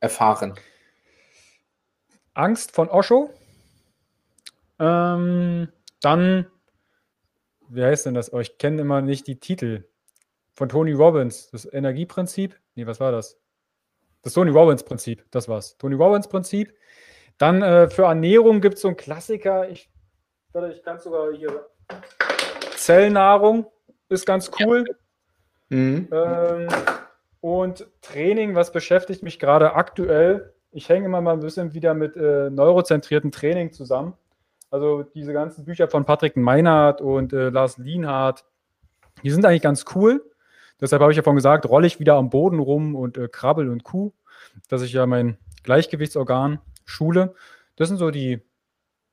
erfahren. Angst von Osho. Ähm, dann, wie heißt denn das? Oh, ich kenne immer nicht die Titel. Von Tony Robbins, das Energieprinzip. Nee, was war das? Das Tony Robbins-Prinzip, das war's. Tony Robbins-Prinzip. Dann äh, für Ernährung gibt es so einen Klassiker. Ich, ich kann sogar hier. Zellnahrung ist ganz cool. Mhm. Ähm, und Training, was beschäftigt mich gerade aktuell? Ich hänge immer mal ein bisschen wieder mit äh, neurozentrierten Training zusammen. Also diese ganzen Bücher von Patrick Meinhardt und äh, Lars Lienhardt, die sind eigentlich ganz cool. Deshalb habe ich ja vorhin gesagt, rolle ich wieder am Boden rum und äh, krabbel und kuh, dass ich ja mein Gleichgewichtsorgan schule. Das sind so die,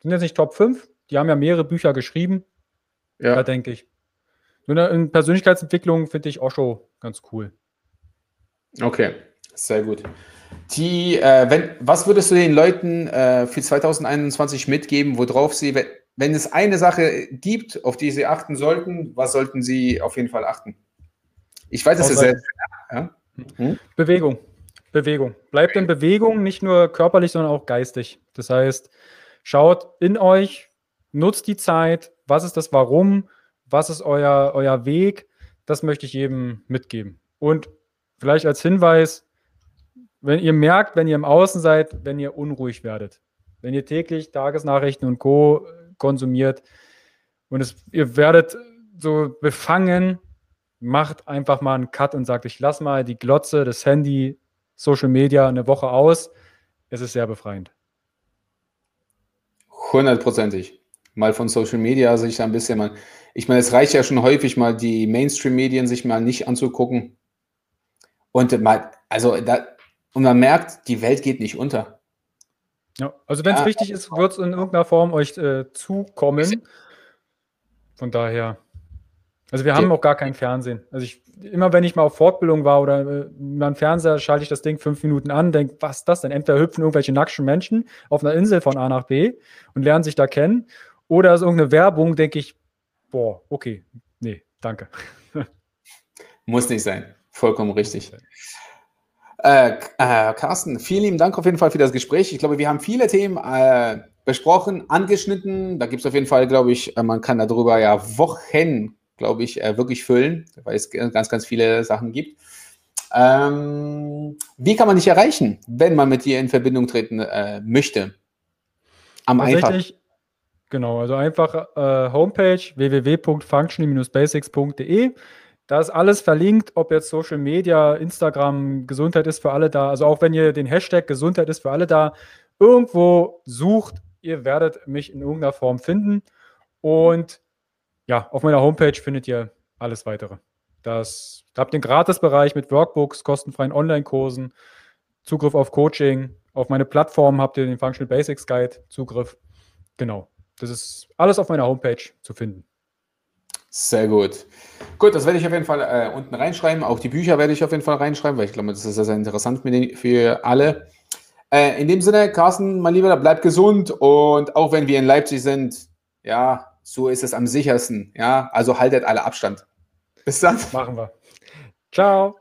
sind jetzt nicht Top 5, die haben ja mehrere Bücher geschrieben. Ja. Da denke ich. Nur in Persönlichkeitsentwicklung finde ich Osho ganz cool. Okay, sehr gut. Die, äh, wenn, was würdest du den Leuten äh, für 2021 mitgeben, worauf sie, wenn es eine Sache gibt, auf die sie achten sollten, was sollten sie auf jeden Fall achten? Ich weiß, es ist sehr. Ja? Hm? Bewegung. Bewegung. Bleibt in Bewegung, nicht nur körperlich, sondern auch geistig. Das heißt, schaut in euch, nutzt die Zeit. Was ist das Warum? Was ist euer, euer Weg? Das möchte ich jedem mitgeben. Und vielleicht als Hinweis, wenn ihr merkt, wenn ihr im Außen seid, wenn ihr unruhig werdet, wenn ihr täglich Tagesnachrichten und Co. konsumiert und es, ihr werdet so befangen, macht einfach mal einen Cut und sagt, ich lasse mal die Glotze, das Handy, Social Media eine Woche aus. Es ist sehr befreiend. Hundertprozentig. Mal von Social Media sich ein bisschen mal. Ich meine, es reicht ja schon häufig mal die Mainstream-Medien sich mal nicht anzugucken. Und mal, also da, und man merkt, die Welt geht nicht unter. Ja, also wenn es ja, wichtig ist, wird es in irgendeiner Form euch äh, zukommen. Von daher. Also wir haben auch gar kein Fernsehen. Also ich, immer wenn ich mal auf Fortbildung war oder äh, mal Fernseher, schalte ich das Ding fünf Minuten an, denke, was ist das denn? Entweder hüpfen irgendwelche nackten Menschen auf einer Insel von A nach B und lernen sich da kennen. Oder ist irgendeine Werbung, denke ich, boah, okay, nee, danke. Muss nicht sein. Vollkommen richtig. Äh, äh, Carsten, vielen lieben Dank auf jeden Fall für das Gespräch. Ich glaube, wir haben viele Themen äh, besprochen, angeschnitten. Da gibt es auf jeden Fall, glaube ich, äh, man kann darüber ja Wochen, glaube ich, äh, wirklich füllen, weil es ganz, ganz viele Sachen gibt. Ähm, wie kann man dich erreichen, wenn man mit dir in Verbindung treten äh, möchte? Am einfachsten. Genau, also einfach Homepage www.function-basics.de. Da ist alles verlinkt, ob jetzt Social Media, Instagram, Gesundheit ist für alle da. Also auch wenn ihr den Hashtag Gesundheit ist für alle da irgendwo sucht, ihr werdet mich in irgendeiner Form finden. Und ja, auf meiner Homepage findet ihr alles weitere. Das, da habt ihr den Gratisbereich mit Workbooks, kostenfreien Online-Kursen, Zugriff auf Coaching. Auf meine Plattform habt ihr den Functional Basics Guide Zugriff. Genau. Das ist alles auf meiner Homepage zu finden. Sehr gut. Gut, das werde ich auf jeden Fall äh, unten reinschreiben. Auch die Bücher werde ich auf jeden Fall reinschreiben, weil ich glaube, das ist sehr, sehr interessant für alle. Äh, in dem Sinne, Carsten, mein Lieber, bleib gesund und auch wenn wir in Leipzig sind, ja, so ist es am sichersten. Ja, also haltet alle Abstand. Bis dann. Machen wir. Ciao.